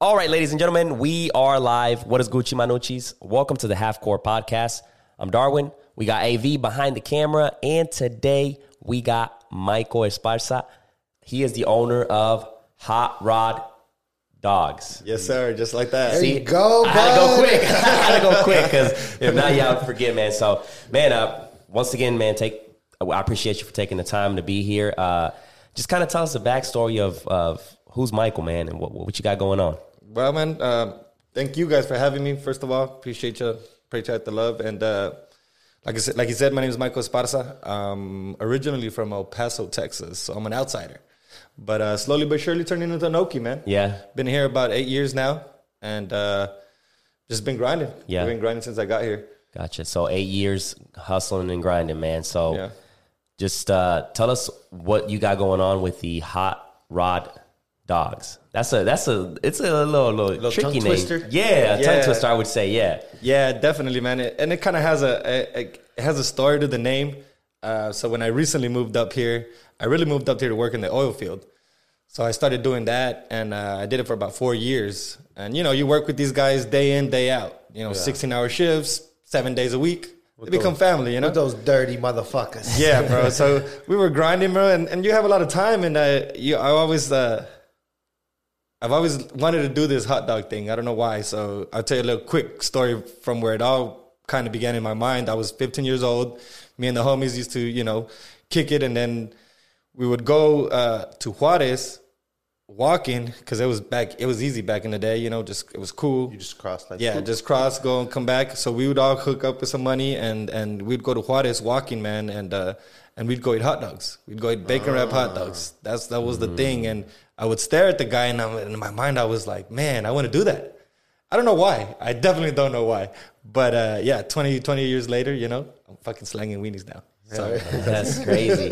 All right, ladies and gentlemen, we are live. What is Gucci Manucci's? Welcome to the Half Core Podcast. I'm Darwin. We got AV behind the camera, and today we got Michael Esparza. He is the owner of Hot Rod Dogs. Yes, sir. Just like that. There you go, I had to go quick. I had to go quick because if not, y'all forget, man. So, man, uh, once again, man, take. I appreciate you for taking the time to be here. Uh, just kind of tell us the backstory of of who's Michael, man, and what what you got going on. Well, man, um, thank you guys for having me. First of all, appreciate you. Appreciate the love. And uh, like I said, like you said, my name is Michael Esparza. Um, originally from El Paso, Texas, so I'm an outsider. But uh, slowly but surely turning into an Okie, man. Yeah. Been here about eight years now, and uh, just been grinding. Yeah. been grinding since I got here. Gotcha. So eight years hustling and grinding, man. So Yeah. just uh, tell us what you got going on with the Hot Rod Dogs. That's a that's a it's a little little, tricky tongue name. twister? Yeah, a tongue twister. I would say. Yeah. Yeah, definitely, man. It, and it kind of has a, a, a it has a story to the name. Uh, so when I recently moved up here, I really moved up here to work in the oil field. So I started doing that, and uh, I did it for about four years. And you know, you work with these guys day in, day out. You know, sixteen hour shifts, seven days a week. They become family. You know, With those dirty motherfuckers. yeah, bro. So we were grinding, bro, and, and you have a lot of time, and uh, you, I always, uh, I've always wanted to do this hot dog thing. I don't know why. So I'll tell you a little quick story from where it all kind of began in my mind. I was 15 years old. Me and the homies used to, you know, kick it, and then we would go uh, to Juarez walking because it was back. It was easy back in the day. You know, just it was cool. You just cross, like Yeah, just cross, go and come back. So we would all hook up with some money and and we'd go to Juarez walking, man, and uh and we'd go eat hot dogs. We'd go eat bacon wrap hot dogs. That's that was the thing. And I would stare at the guy and I'm, in my mind I was like, man, I want to do that. I don't know why. I definitely don't know why. But uh yeah, 20, 20 years later, you know, I'm fucking slanging weenies now. So That's crazy.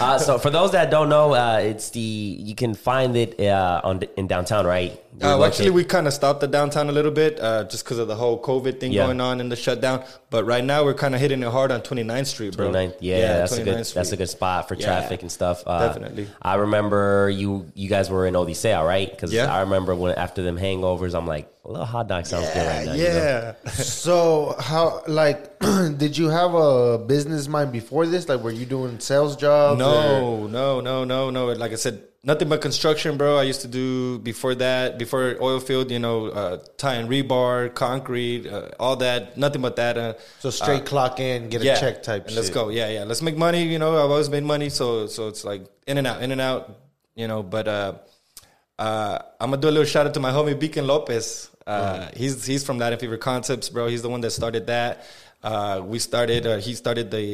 uh, so for those that don't know, uh, it's the you can find it uh, on in downtown, right? Uh, actually, we kind of stopped the downtown a little bit uh, just because of the whole COVID thing Yeah. going on and the shutdown. But right now, we're kind of hitting it hard on 29th Street, bro. 29th, yeah, that's a 29th good that's a good spot for Yeah. traffic and stuff. Uh, Definitely. I remember you you guys were in Odisea, right? Because Yeah. I remember when after them hangovers, I'm like, a little hot dog sounds good right now. you know? Yeah. So how like did you have a business mind before this? Like were you doing sales jobs? or- No, no, no, no, no. Like I said, nothing but construction, bro. I used to do before that, before oil field, you know, uh, tying rebar, concrete, uh, all that. Nothing but that. Uh, So straight clock in, get a check type and let's go. Yeah, yeah. Let's make money. You know, I've always made money, so so it's like in and out, in and out. You know, but uh, uh, I'm gonna do a little shout out to my homie Beacon Lopez. Uh, He's he's from Latin Fever Concepts, bro. He's the one that started that. Uh, we started. Uh, he started the.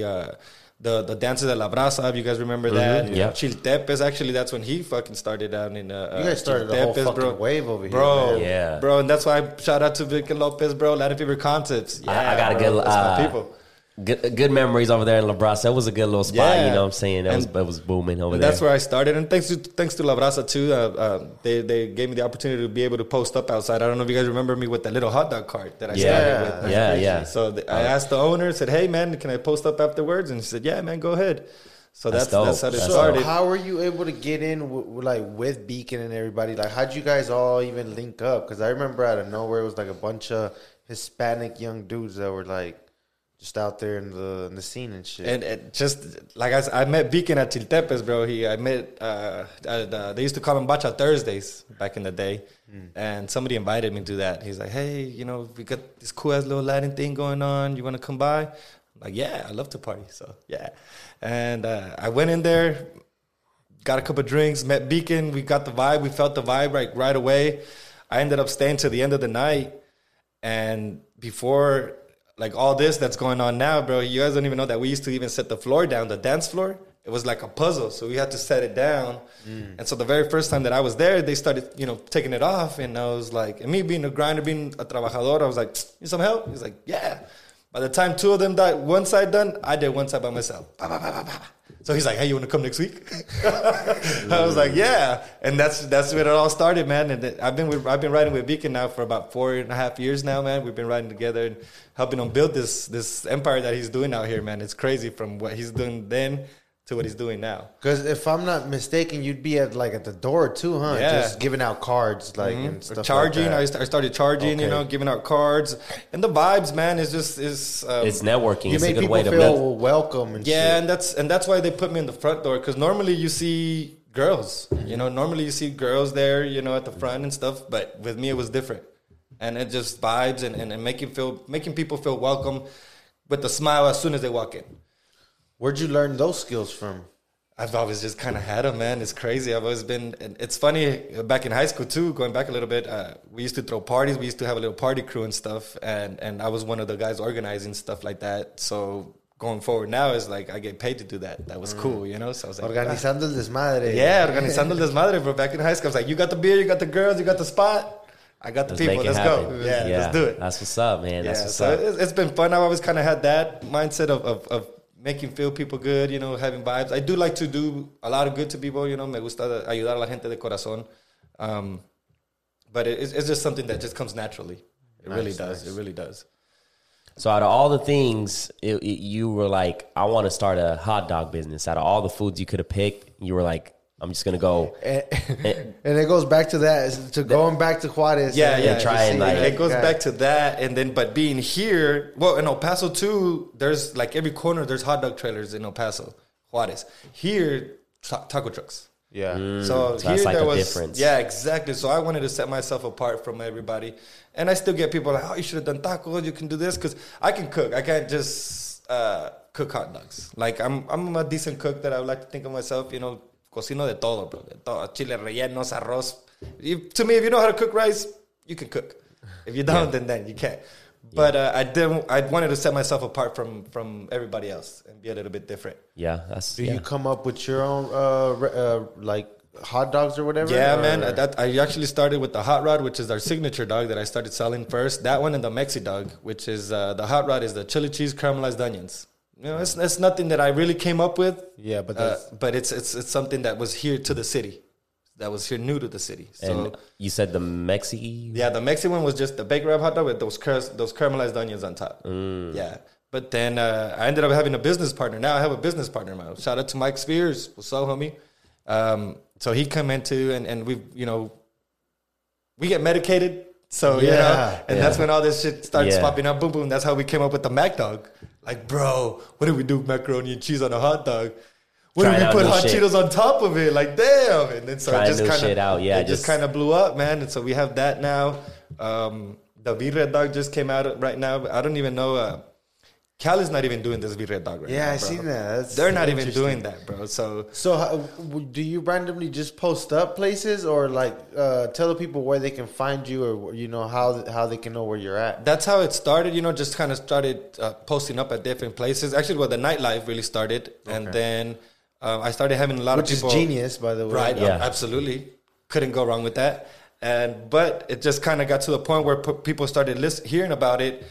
The, the dances de la brasa, if you guys remember that. Yeah. Chiltepes, actually, that's when he fucking started out in. Uh, You guys started the whole fucking wave over here, bro. man. Yeah. bro, and that's why I shout out to Vic Lopez, bro. Latin Fever Concepts. Yeah, I, I got a bro, good that's my uh, people. Good, good memories over there in La Brasa. That was a good little spot. Yeah. You know what I'm saying? That was that was booming over And there. that's where I started. And thanks to thanks to La Brasa too. Uh, uh, they they gave me the opportunity to be able to post up outside. I don't know if you guys remember me with that little hot dog cart that I yeah, started with. yeah, yeah. So the, I asked the owner, said, "Hey man, can I post up afterwards?" And he said, "Yeah, man, go ahead." So That's that's that's, how it That's So started. how were you able to get in w- w- like with Beacon and everybody? Like how'd you guys all even link up? Because I remember out of nowhere it was like a bunch of Hispanic young dudes that were like just out there in the in the scene and shit. And it just like I met Beacon at Chiltepes, bro. He I met uh, at, uh, they used to call him Bacha Thursdays back in the day, and somebody invited me to that. He's like, "Hey, you know, we got this cool ass little Latin thing going on. You want to come by?" I'm like, "Yeah, I love to party." So yeah, and uh, I went in there, got a couple of drinks, met Beacon. We got the vibe. We felt the vibe right right away. I ended up staying to the end of the night, and before like all this that's going on now, bro, you guys don't even know that we used to even set the floor down, the dance floor. It was like a puzzle, so we had to set it down. Mm. And so the very first time that I was there, they started, you know, taking it off, and I was like, and me being a grinder, being a trabajador, I was like, "Need some help?" He's like, "Yeah." By the time two of them died, one side done, I did one side by myself. Ba, ba, ba, ba, ba. So he's like, "Hey, you want to come next week?" I was like, "Yeah," and that's that's where it all started, man. And I've been with, I've been riding with Beacon now for about four and a half years now, man. We've been riding together and helping him build this this empire that he's doing out here, man. It's crazy from what he's doing then to what he's doing now. Because if I'm not mistaken, you'd be at like at the door too, huh? Yeah. Just giving out cards, like and stuff. charging, like I, that. st- I started charging, you know, giving out cards, and the vibes, man, is just is um, It's networking. you it's a make good people way to feel welcome and Yeah, shit. and that's and that's why they put me in the front door because normally you see girls, you know, normally you see girls there, you know, at the front and stuff. But with me, it was different, and it just vibes and, and, and making feel making people feel welcome with a smile as soon as they walk in. Where'd you learn those skills from? I've always just kind of had them, man. It's crazy. I've always been. and It's funny. Back in high school too, going back a little bit, uh, we used to throw parties. We used to have a little party crew and stuff, and and I was one of the guys organizing stuff like that. So going forward now is like I get paid to do that. That was cool, you know. So I was like, Organizando el desmadre. yeah, organizando el desmadre, bro. Back in high school, I was like, you got the beer, you got the girls, you got the spot. I got the Let's people. Let's happen. go. Yeah, let's do it. That's what's up, man. Yeah, That's what's so up. it's, it's been fun. I've always kind of had that mindset of, of, of making feel people good, you know, having vibes. I do like to do a lot of good to people, you know, me gusta ayudar a la gente de corazón. Um, but it, it's, just something that just comes naturally. It really does. nice. It really does. So out of all the things, it, it- you were like, I want to start a hot dog business. Out of all the foods you could have picked, you were like, I'm just gonna go. And, and it goes back to that, to going back to Juarez. Yeah, and yeah. just try and, like- it goes guy. back to that, and then but being here, well, in El Paso too, there's like every corner there's hot dog trailers in El Paso, Juarez. Here, ta- taco trucks. Yeah. So, So here that's like there the was difference. yeah, exactly. So I wanted to set myself apart from everybody, and I still get people like, "Oh, you should have done tacos. You can do this because I can cook. I can't just uh, cook hot dogs. Like I'm, I'm a decent cook that I would like to think of myself. You know, cocino de todo, bro. De todo. Chile rellenos, arroz. If, to me, if you know how to cook rice, you can cook. If you don't, then then you can't. But uh, I didn't. I wanted to set myself apart from from everybody else and be a little bit different. Yeah, that's. Do yeah. you come up with your own, uh, uh, like hot dogs or whatever? Yeah, Or- man. That I actually started with the hot rod, which is our signature dog that I started selling first. That one and the Mexi dog, which is uh, the hot rod, is the chili cheese caramelized onions. You know, it's, it's nothing that I really came up with. Yeah, but uh, but it's it's it's something that was here to the city, that was here new to the city. So and you said the Mexi. yeah, the Mexican one was just the bacon wrap hot dog with those car- those caramelized onions on top. Mm. Yeah. But then uh, I ended up having a business partner. Now I have a business partner, man. Shout out to Mike Spears. What's up, homie? Um, so he come into and, and we, you know, we get medicated. So, you know, Yeah. and Yeah. that's when all this shit starts Yeah. popping up. Boom, boom. That's how we came up with the Mac dog. Like, bro, what do we do? Macaroni and cheese on a hot dog. What if we put hot shit. Cheetos on top of it? Like, damn. And then so Trying it just kind of, Yeah, it just just- kind of blew up, man. And so we have that now. Um, the V-Red dog just came out right now. I don't even know. Uh, Cali's not even doing this V-Red dog right yeah, now. I bro. seen that. That's They're not even doing that, bro. So So, how, do you randomly just post up places, or like uh, tell the people where they can find you, or you know how how they can know where you're at? that's how it started. You know, just kind of started uh, posting up at different places. Actually, well, the nightlife really started, and then uh, I started having a lot Which of people. Which is genius, by the way. Right. Yeah. Absolutely. Couldn't go wrong with that. And but it just kind of got to the point where p- people started list- hearing about it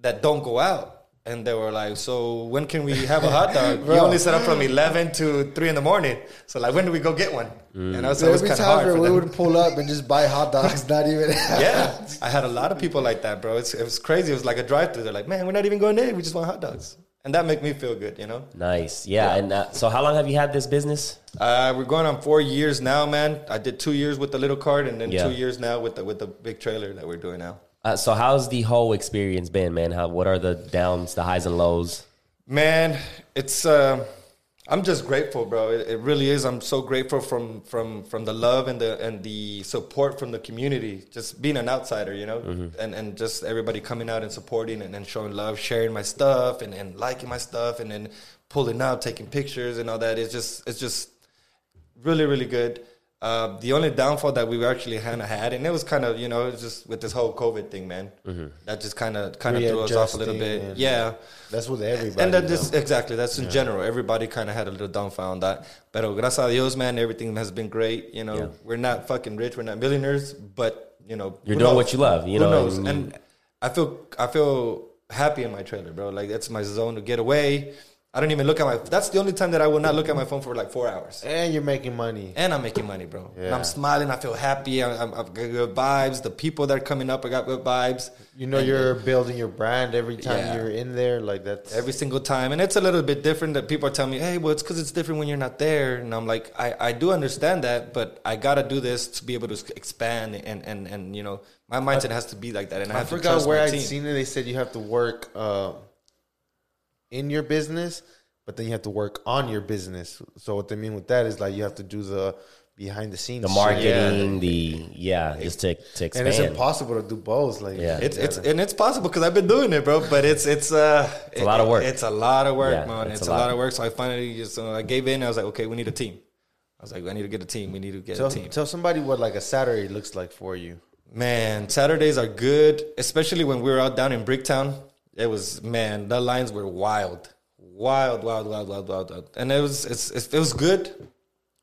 that don't go out. And they were like, "So when can we have a hot dog? you Bro. only set up from eleven to three in the morning. So like, when do we go get one? Mm. And I was, So it was kind of hard. where For we them. would pull up and just buy hot dogs, not even. yeah, I had a lot of people like that, bro. It's, it was crazy. It was like a drive-through. They're like, "Man, we're not even going in. We just want hot dogs," and that make me feel good, you know. Nice. Yeah. And uh, so, how long have you had this business? Uh, we're going on four years now, man. I did two years with the little cart, and then Yeah. two years now with the with the big trailer that we're doing now. Uh, so, how's the whole experience been, man? How? What are the downs, the highs and lows? Man, it's uh, I'm just grateful, bro. It, it really is. I'm so grateful from from from the love and the and the support from the community. Just being an outsider, you know, and and just everybody coming out and supporting and, and showing love, sharing my stuff and, and liking my stuff, and then pulling out, taking pictures and all that. It's just it's just really really good. Uh, the only downfall that we actually kind of had, and it was kind of you know, just with this whole COVID thing, man. That just kind of kind of threw us off a little bit. Yeah. That's with everybody. And then though. just exactly that's in general. Everybody kind of had a little downfall on that. Pero gracias a Dios, man, everything has been great. You know, Yeah. we're not fucking rich, we're not millionaires, but you know, You're doing knows? what you love, you Who know, knows? and- And I feel I feel happy in my trailer, bro. Like that's my zone to get away. I don't even look at my. That's the only time that I will not look at my phone for like four hours. And you're making money. And I'm making money, bro. And Yeah. I'm smiling. I feel happy. I, I'm, I've got good vibes. The people that are coming up, I got good vibes. You know And you're building your brand every time Yeah. you're in there. Like that's every single time, and it's a little bit different. That people are telling me, "Hey, well, it's because it's different when you're not there." And I'm like, I, I do understand that, but I gotta do this to be able to expand, and and and you know, my mindset has to be like that. And I, I have to forgot where I'd team. seen it. They said you have to work uh, in your business, but then you have to work on your business. So what they mean with that is like you have to do the behind the scenes, The shit. marketing, the yeah, just to to and it's impossible to do both. Like Yeah. It's it's and it's possible because I've been doing it, bro. But it's it's uh It's a lot of work. It's a lot of work, Yeah, man. it's It's, a a, lot. lot. of work. So I finally just uh, I gave in. I was like, okay, we need a team. I was like, I need to get a team. We need to get tell, a team. tell somebody what like a Saturday looks like for you. Man, Saturdays are good, especially when we were out down in Bricktown. It was man, the lines were wild, wild, wild, wild, wild, wild, wild. and it was it's, it was good.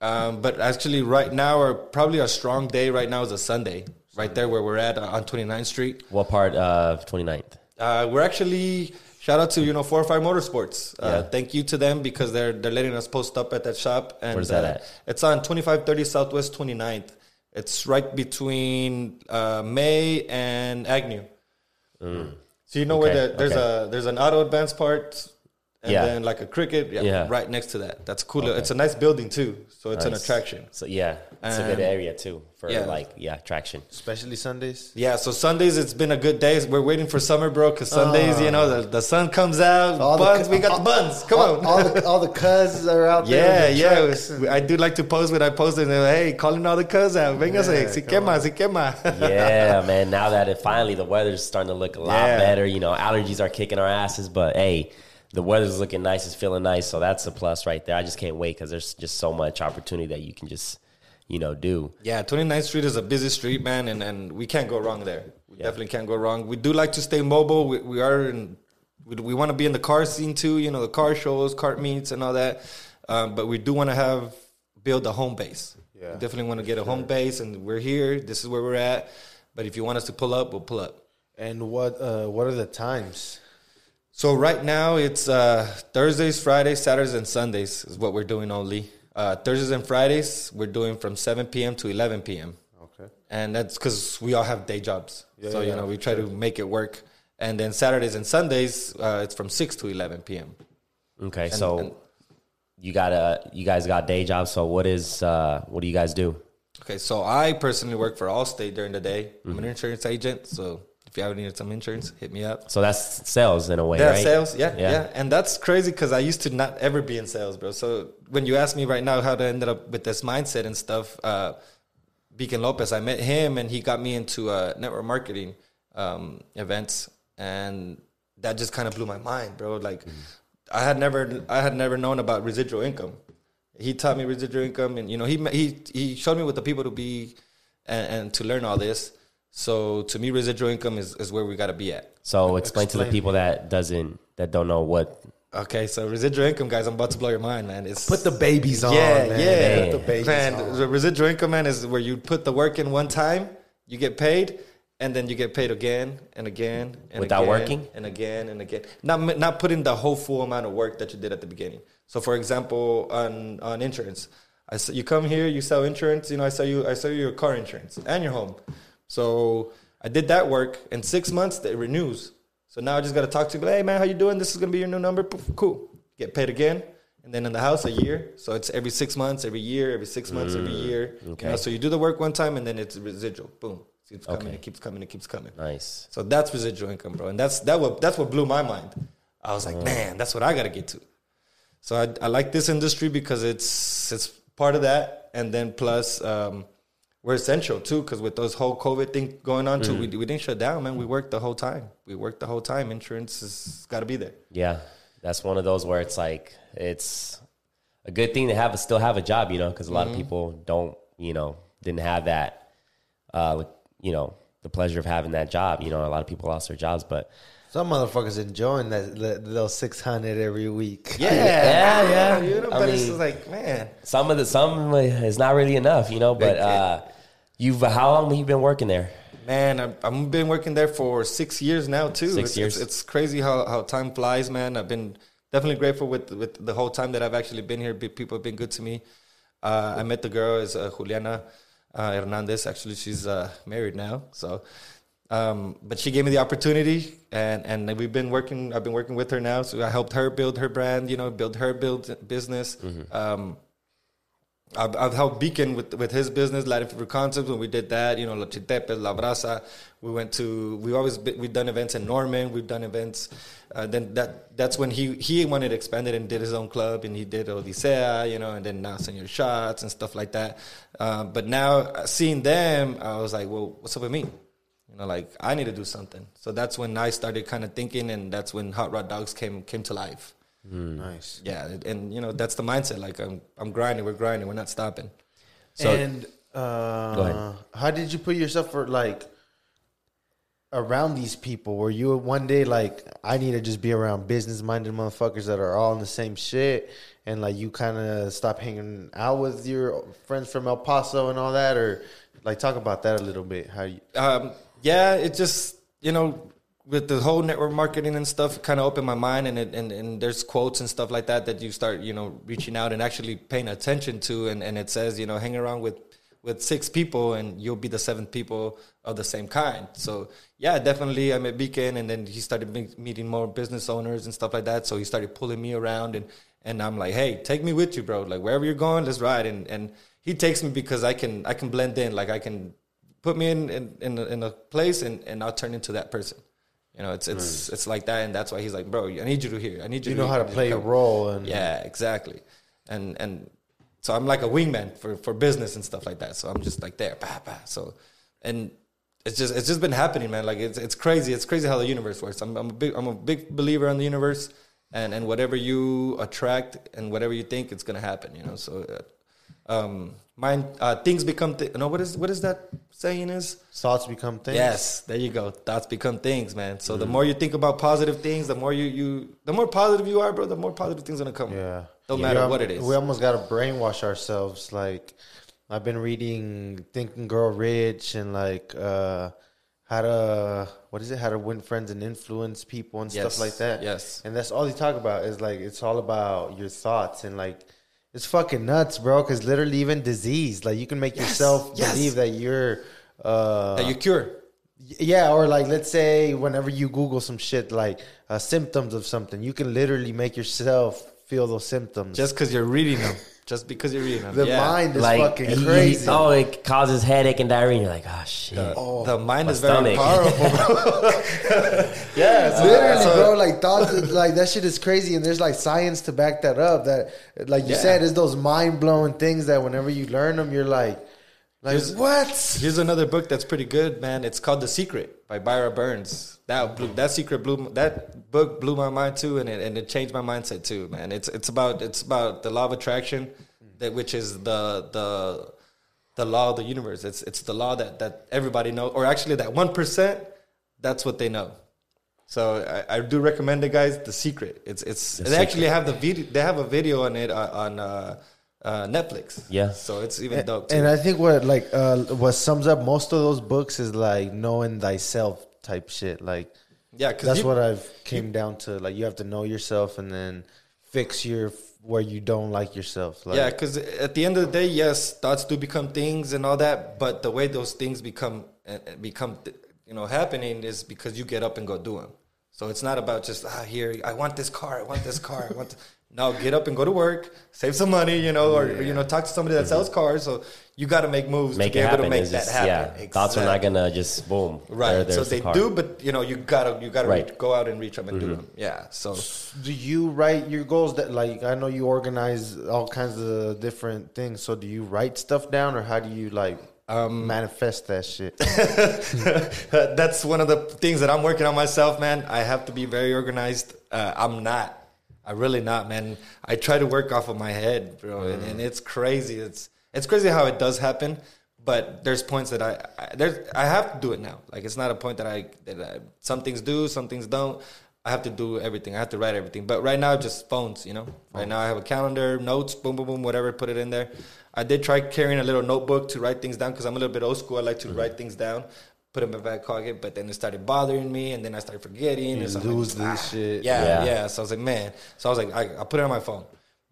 Um, but actually, right now, or probably a strong day right now is a Sunday, right there where we're at uh, on 29th Street. what part of 29th? Uh, we're actually shout out to you know four or five motorsports. Uh, Yeah. Thank you to them because they're they're letting us post up at that shop. And Where's that uh, at? It's on 2530 Southwest 29th. It's right between uh, May and Agnew. So you know where Mm. The, there's okay. a there's an auto advance part. And Yeah. then like a cricket, yeah, Yeah. right next to that. That's cool. It's a nice building too, so it's an attraction. So yeah, it's a good area too for yeah. like yeah attraction. Especially Sundays. Yeah, so Sundays it's been a good day. We're waiting for summer, bro. Because ah. Sundays, you know, the, the sun comes out. All buns, cu- we got the buns. Come all, on. all the all the cuz are out there. Yeah, yeah. I do like to post when I post and like, Hey, calling all the cuz out. Venga, Yeah, si come quema, si quema. yeah, man. Now that it finally the weather's starting to look a lot Yeah. better. You know, allergies are kicking our asses, but hey, the weather's looking nice. It's feeling nice, so that's a plus right there. I just can't wait because there's just so much opportunity that you can just you know do. yeah, 29th Street is a busy street, man, and, and we can't go wrong there. We definitely can't go wrong. We do like to stay mobile. We, we are in, we, we want to be in the car scene too, you know, the car shows, cart meets, and all that. Um, but we do want to have, build a home base. Yeah. We definitely want to get a home base, and we're here. This is where we're at. But if you want us to pull up, we'll pull up. And what uh, what are the times? So right now it's uh, Thursdays, Fridays, Saturdays, and Sundays is what we're doing only. Uh, Thursdays and Fridays we're doing from 7 p.m. to 11 p.m. Okay. and that's because we all have day jobs. Yeah, so yeah, you know we try to make it work. And then Saturdays and Sundays uh, it's from 6 to 11 p.m. Okay, so and- you got a you guys got day jobs. So what is uh what do you guys do? Okay, so I personally work for Allstate during the day. I'm Mm-hmm. an insurance agent, so if you ever need some insurance, hit me up. So that's sales in a way, Yeah, right? sales. Yeah, Yeah. yeah, And that's crazy because I used to not ever be in sales, bro. So when you ask me right now how to ended up with this mindset and stuff, uh, Beacon Lopez, I met him and he got me into uh, network marketing um, events, and that just kind of blew my mind, bro. Like I had never, I had never known about residual income. He taught me residual income, and you know, he he he showed me what the people to be and, and to learn all this. So to me, residual income is, is where we got to be at. So explain to the people that doesn't that don't know what Okay, so residual income, guys, I'm about to blow your mind, man. It's Put the babies on. yeah, man. yeah, Put the babies man. on. The residual income, man, is where you put the work in one time, you get paid, and then you get paid again and again and Without again working? and again and again. Not not putting the whole full amount of work that you did at the beginning. So, for example, on on insurance, I s- you come here, you sell insurance. You know, I sell you I sell you your car insurance and your home. So I did that work in six months. It renews. So now I just got to talk to you. Hey man, how you doing? This is gonna be your new number. Cool. Get paid again. And then in the house a year, so it's every six months, every year, every six months, every year. You okay. know, so you do the work one time, and then it's residual. Boom, It keeps coming, Okay. it keeps coming, it keeps coming. nice. So that's residual income, bro, and that's that what that's what blew my mind. I was like, man, that's what I got to get to. So I, I like this industry because it's it's part of that, and then plus um, we're essential too because with those whole COVID thing going on too, we we didn't shut down, man. We worked the whole time. We worked the whole time. Insurance has got to be there. Yeah, that's one of those where it's like it's a good thing to have still have a job, you know, because a lot Mm-hmm. of people don't, you know, didn't have that, uh, you know, the pleasure of having that job. You know, a lot of people lost their jobs, but Some motherfuckers enjoying that little six hundred every week. Yeah, Yeah, yeah. You know, I but it's mean- just like, man, some of the some is not really enough, you know. But uh, you've how long have you been working there? Man, I've, I've been working there for six years now too. Six it's, years. It's, it's crazy how, how time flies, man. I've been definitely grateful with with the whole time that I've actually been here. People have been good to me. Uh, I met the girl is uh, Juliana uh, Hernandez. Actually, she's uh, married now. So, um, but she gave me the opportunity, and and we've been working. I've been working with her now. So I helped her build her brand. You know, build her build business. Um, I've, I've helped Beacon with with his business, Latin Fever Concepts. When we did that, you know, La Chitepes, La Brasa. We went to. We always been, we've done events in Norman. We've done events. Uh, then that that's when he he wanted to expand it and did his own club and he did Odisea, you know, and then now Shots and stuff like that. Uh, but now uh, seeing them, I was like, well, what's up with me? You know, like I need to do something. So that's when I started kind of thinking, and that's when Hot Rod Dogs came came to life. Nice. Yeah, and you know that's the mindset. Like I'm I'm grinding, we're grinding, we're not stopping. So- and uh, how did you put yourself for like around these people? Were you one day like, I need to just be around business minded motherfuckers that are all in the same shit, and like you kind of stop hanging out with your friends from El Paso and all that, or like talk about that a little bit? How you? um, yeah, it just you know with the whole network marketing and stuff, kind of opened my mind, and it, and and there's quotes and stuff like that that you start you know reaching out and actually paying attention to, and and it says you know hang around with with six people and you'll be the seventh people of the same kind. So yeah, definitely I met Beacon, and then he started meeting more business owners and stuff like that. So he started pulling me around, and and I'm like, hey, take me with you, bro. Like wherever you're going, let's ride. And and he takes me because I can I can blend in, like I can put me in in in a, in a place and, and I'll turn into that person. You know, it's it's it's like that, and that's why he's like, bro, I need you to hear. I need you. You to know how to play a role, and Yeah, exactly. And and so I'm like a wingman for for business and stuff like that. So I'm just like there, bah, bah. So and it's just it's just been happening, man. Like it's it's crazy. It's crazy how the universe works. I'm I'm a big I'm a big believer in the universe, and and whatever you attract and whatever you think, it's gonna happen. You know. So. Uh, um, mind uh, things become th- no. What is what is that saying? Is thoughts become things. Yes, there you go. Thoughts become things, man. So Mm-hmm. the more you think about positive things, the more you you the more positive you are, bro. The more positive things gonna come. Yeah. Yeah. matter what it is. We almost got to brainwash ourselves. Like, I've been reading Think and Grow Rich and like uh, how to what is it? How to win friends and influence people and Yes. stuff like that. Yes. And that's all they talk about is like it's all about your thoughts and like it's fucking nuts, bro. Because literally, even disease, like you can make Yes. yourself Yes. believe that you're. Uh, that you cure. yeah, or like let's say whenever you Google some shit like uh, symptoms of something, you can literally make yourself feel those symptoms. Just because you're reading them. Just because you're reading them. the yeah. mind is like fucking he- crazy. oh, it causes headache and diarrhea. And you're like, oh shit. Oh, the mind my is very stomach. powerful, bro. yeah, it's Literally, so- bro, like thoughts, like that shit is crazy, and there's like science to back that up. That, like you Yeah. said, is those mind blowing things that whenever you learn them, you're like, like Here's- what? Here's another book that's pretty good, man. It's called The Secret by Byra Burns. That blew, that secret blew that book blew my mind too, and it and it changed my mindset too, man. It's it's about it's about the law of attraction, that which is the the the law of the universe. It's it's the law that that everybody knows, or actually that one percent. That's what they know. So I, I do recommend it, guys. The Secret. It's it's The they Secret. actually have the video. They have a video on it uh, on uh, uh, Netflix. Yeah. So it's even dope. Too. And I think what like uh, what sums up most of those books is like knowing thyself type shit. Like yeah, because that's what I've came down to. Like you have to know yourself and then fix your where you don't like yourself. Like, yeah, because at the end of the day, yes, thoughts do become things and all that. But the way those things become uh, become you know happening is because you get up and go do them. So it's not about just ah here I want this car, I want this car, I want. To, no, get up and go to work, save some money, you know, or you know, talk to somebody that sells cars. So you got to make moves Make to be it able happen. to make It's that just- happen. Yeah, thoughts are not gonna just boom. right. there- so there's the they do, but you know, you gotta you gotta Right. reach, go out and reach them and do them. Yeah. So Do you write your goals? That like I know you organize all kinds of different things. So do you write stuff down, or how do you like Um, manifest that shit? That's one of the things that I'm working on myself, man. I have to be very organized. Uh, I'm not. I really not, man. I try to work off of my head, bro, and, and it's crazy. It's it's crazy how it does happen. But there's points that I, I there's I have to do it now. Like it's not a point that I that I, some things do, some things don't. I have to do everything. I have to write everything. But right now, just phones. You know, right now I have a calendar, notes, boom, boom, boom, whatever. Put it in there. I did try carrying a little notebook to write things down because I'm a little bit old school. I like to write things down. Put in my back pocket. But then it started bothering me, and then I started forgetting. You and so I'm like, lose this "Ah." shit. Yeah, Yeah. yeah, So I was like, man. So I was like, I, I put it on my phone.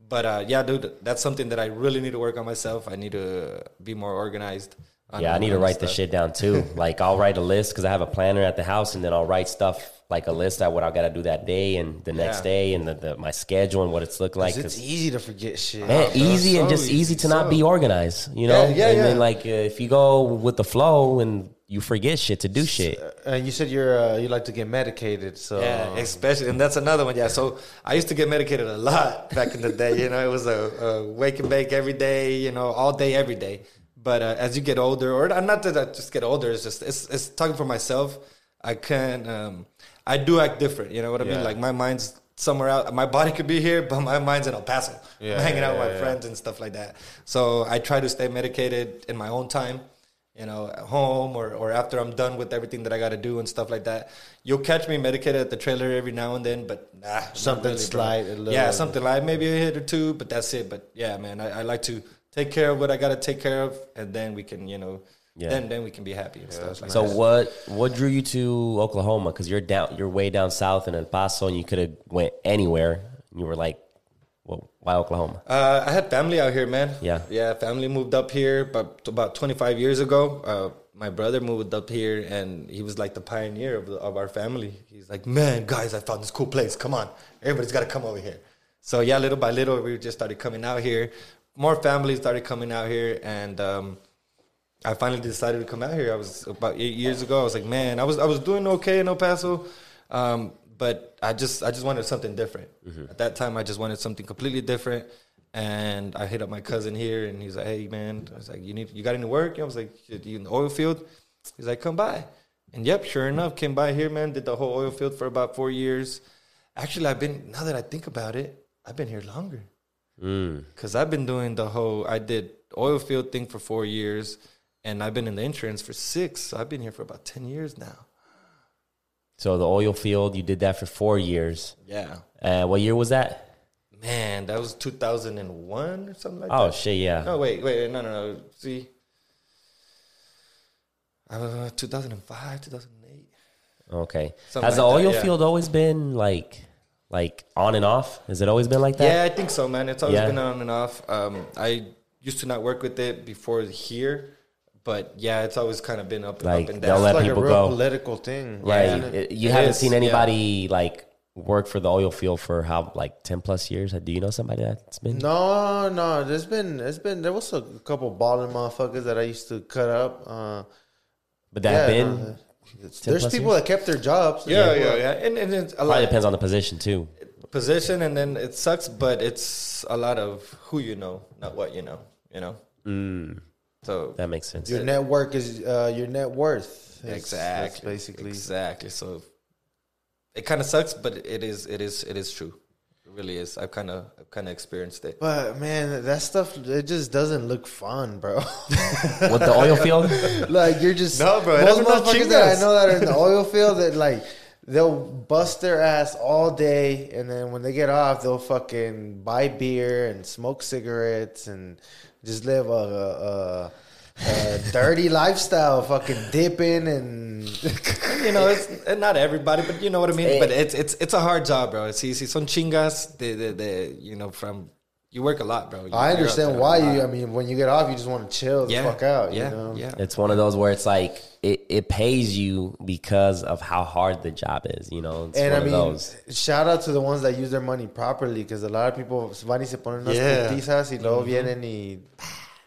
But uh, yeah, dude, that's something that I really need to work on myself. I need to be more organized. on- Yeah, I need to on write the stuff. shit down too. like I'll write a list because I have a planner at the house, and then I'll write stuff like a list of what I got to do that day and the next Yeah. day, and the, the, my schedule and what it's looking like. 'Cause it's 'cause- easy to forget shit. Man, bro, easy and just easy easy, to not be organized, you know. Yeah, yeah, and yeah. then like uh, if you go with the flow and you forget shit to do shit. And you said you're uh, you like to get medicated, so Yeah, especially, and that's another one. Yeah, so I used to get medicated a lot back in the day. You know, it was a, a wake and bake every day. You know, all day, every day. But uh, as you get older, or not that I just get older, it's just it's, it's talking for myself. I can, um, I do act different. You know what I Yeah. mean? Like my mind's somewhere out. My body could be here, but my mind's in El Paso. Yeah, I'm hanging out yeah, with my yeah. friends and stuff like that. So I try to stay medicated in my own time you know, at home or, or after I'm done with everything that I got to do and stuff like that. You'll catch me medicated at the trailer every now and then, but nah, Something really, bro. slight, a Yeah, something like maybe a hit or two, but that's it. But yeah, man, I, I like to take care of what I got to take care of, and then we can, you know, Yeah. then then we can be happy and stuff. Like So that. what what drew you to Oklahoma? Because you're down, you're way down south in El Paso, and you could have went anywhere. You were like, well, why Oklahoma? Uh, I had family out here, man. Yeah. yeah. Family moved up here but about 25 years ago. Uh, my brother moved up here, and he was like the pioneer of, the, of our family. He's like, man, guys, I found this cool place. Come on, everybody's got to come over here. So yeah, little by little, we just started coming out here. More families started coming out here, and um, I finally decided to come out here. I was about eight years ago. I was like, man, I was I was doing okay in El Paso, um, but I just I just wanted something different. At that time, I just wanted something completely different. And I hit up my cousin here, and he's like, "Hey, man," I was like, "You need you got any work?" I was like, "You in the oil field?" He's like, "Come by." And yep, sure enough, came by here, man. Did the whole oil field for about four years. Actually, I've been now that I think about it, I've been here longer. Mm. Cause I've been doing the whole I did oil field thing for four years, and I've been in the insurance for six. So I've been here for about ten years now. So the oil field, you did that for four years. Yeah, Uh, what year was that? man, that was two thousand and one or something like Oh that. Oh, shit, yeah. No, wait, wait, no, no, no. See, uh, two thousand and five, two thousand and eight. Okay. Something Has the like that, oil yeah. field always been like like on and off? Has it always been like that? Yeah, I think so, man. It's always Yeah. been on and off. Um, I used to not work with it before here, but yeah, it's always kind of been up, Like, up and they'll down. let it's like people a real go. political thing. Right. Yeah. It- you It haven't is, seen yeah. anybody like work for the oil field for how like ten plus years? Do you know somebody that's been? No, no, there's been there's been there was a couple balling motherfuckers that I used to cut up. Uh, But that yeah, been no, there's plus people that kept their jobs. Yeah, People- yeah, yeah. And, and it's a probably lot depends on the position too. position, and then it sucks, but it's a lot of who you know, not what you know. You know. Mm, So that makes sense. Your network is uh, your net worth. That's- exactly, that's basically. exactly. So it kind of sucks, but it is, it is, it is true. It really is. I've kind of, I've kind of experienced it. But man, that stuff it just doesn't look fun, bro. With the oil field, like you're just No, bro, Most that's not motherfuckers that I know that are in the oil field that like they'll bust their ass all day, and then when they get off, they'll fucking buy beer and smoke cigarettes and just live a, a, a, dirty lifestyle, fucking dipping and you know, it's not everybody, but you know what I mean. Eh. But it's it's it's a hard job, bro. It's easy. Son chingas. They, they, you know, from you work a lot, bro. You- I understand why you. I mean, when you get off, you just want to chill the yeah, fuck out. Yeah, you know? yeah. it's one of those where it's like it, it pays you because of how hard the job is. You know, it's And one I mean, of those. shout out to the ones that use their money properly because a lot of people van y se ponen unas Yeah. putizas y luego mm-hmm. vienen y.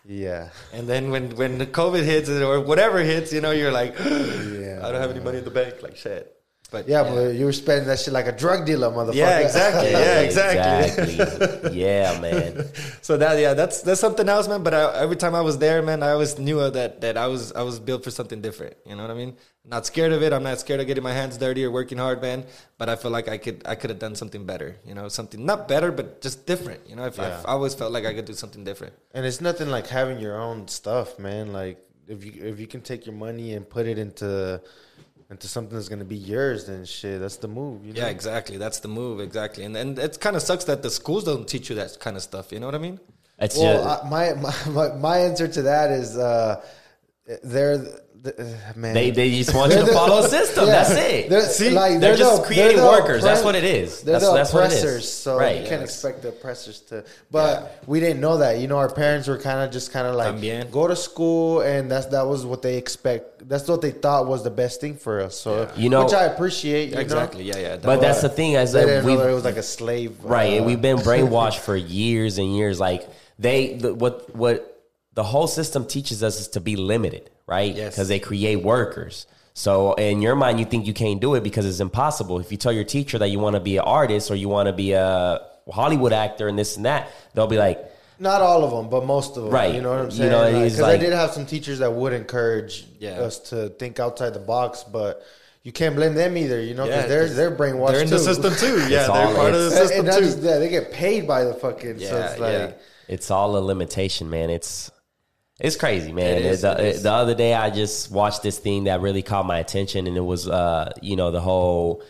Yeah. And then when when the COVID hits or whatever hits, you know, you're like, Yeah. I don't have any money in the bank, like shit. But Yeah, but you were spending that shit like a drug dealer, motherfucker. yeah, exactly, yeah, exactly. exactly. yeah, man. So that yeah, that's that's something else, man. But I, every time I was there, man, I always knew that that I was I was built for something different. You know what I mean? Not scared of it. I'm not scared of getting my hands dirty or working hard, man. But I feel like I could I could have done something better. You know, something not better, but just different. You know, if Yeah. I, I always felt like I could do something different. And it's nothing like having your own stuff, man. Like if you if you can take your money and put it into into something that's gonna be yours, then shit, that's the move. You know? Yeah, exactly. That's the move, exactly. And and it kind of sucks that the schools don't teach you that kind of stuff. You know what I mean? It's Well, just, I, my, my my my answer to that is uh, they're The- uh, man, They they just want you to follow a system. Yeah. That's it. They're, See, like, they're just the- creating the workers. That's what it is. They're That's- the that's what it is. oppressors, so Right. you can't Yes. expect the oppressors to. But we didn't know that. You know, our parents were kind of just kind of like También. go to school, and that's that was what they expect. That's what they thought was the best thing for us. So Yeah. You know- which I appreciate. You Exactly. Know? Yeah, yeah. But that's the thing, as They that didn't we know that it was like a slave. right, and uh, we've been brainwashed for years and years. Like they, the, what what the whole system teaches us is to be limited, right? Yes. Because they create workers. So in your mind, you think you can't do it because it's impossible. If you tell your teacher that you want to be an artist or you want to be a Hollywood actor and this and that, they'll be like, Not all of them, but most of them. Right. You know what I'm You saying? know, Because he's I did have some teachers that would encourage Yeah. us to think outside the box, but you can't blame them either. You know, because Yeah, they're 'cause they're brainwashed. They're in too. the system too. Yeah, It's they're all- part of the it's- And- system and too. just that, they get paid by the fucking. so Yeah, it's like. yeah. it's all a limitation, man. It's it's crazy, man. It is, the, it the other day, I just watched this thing that really caught my attention, and it was, uh, you know, the whole.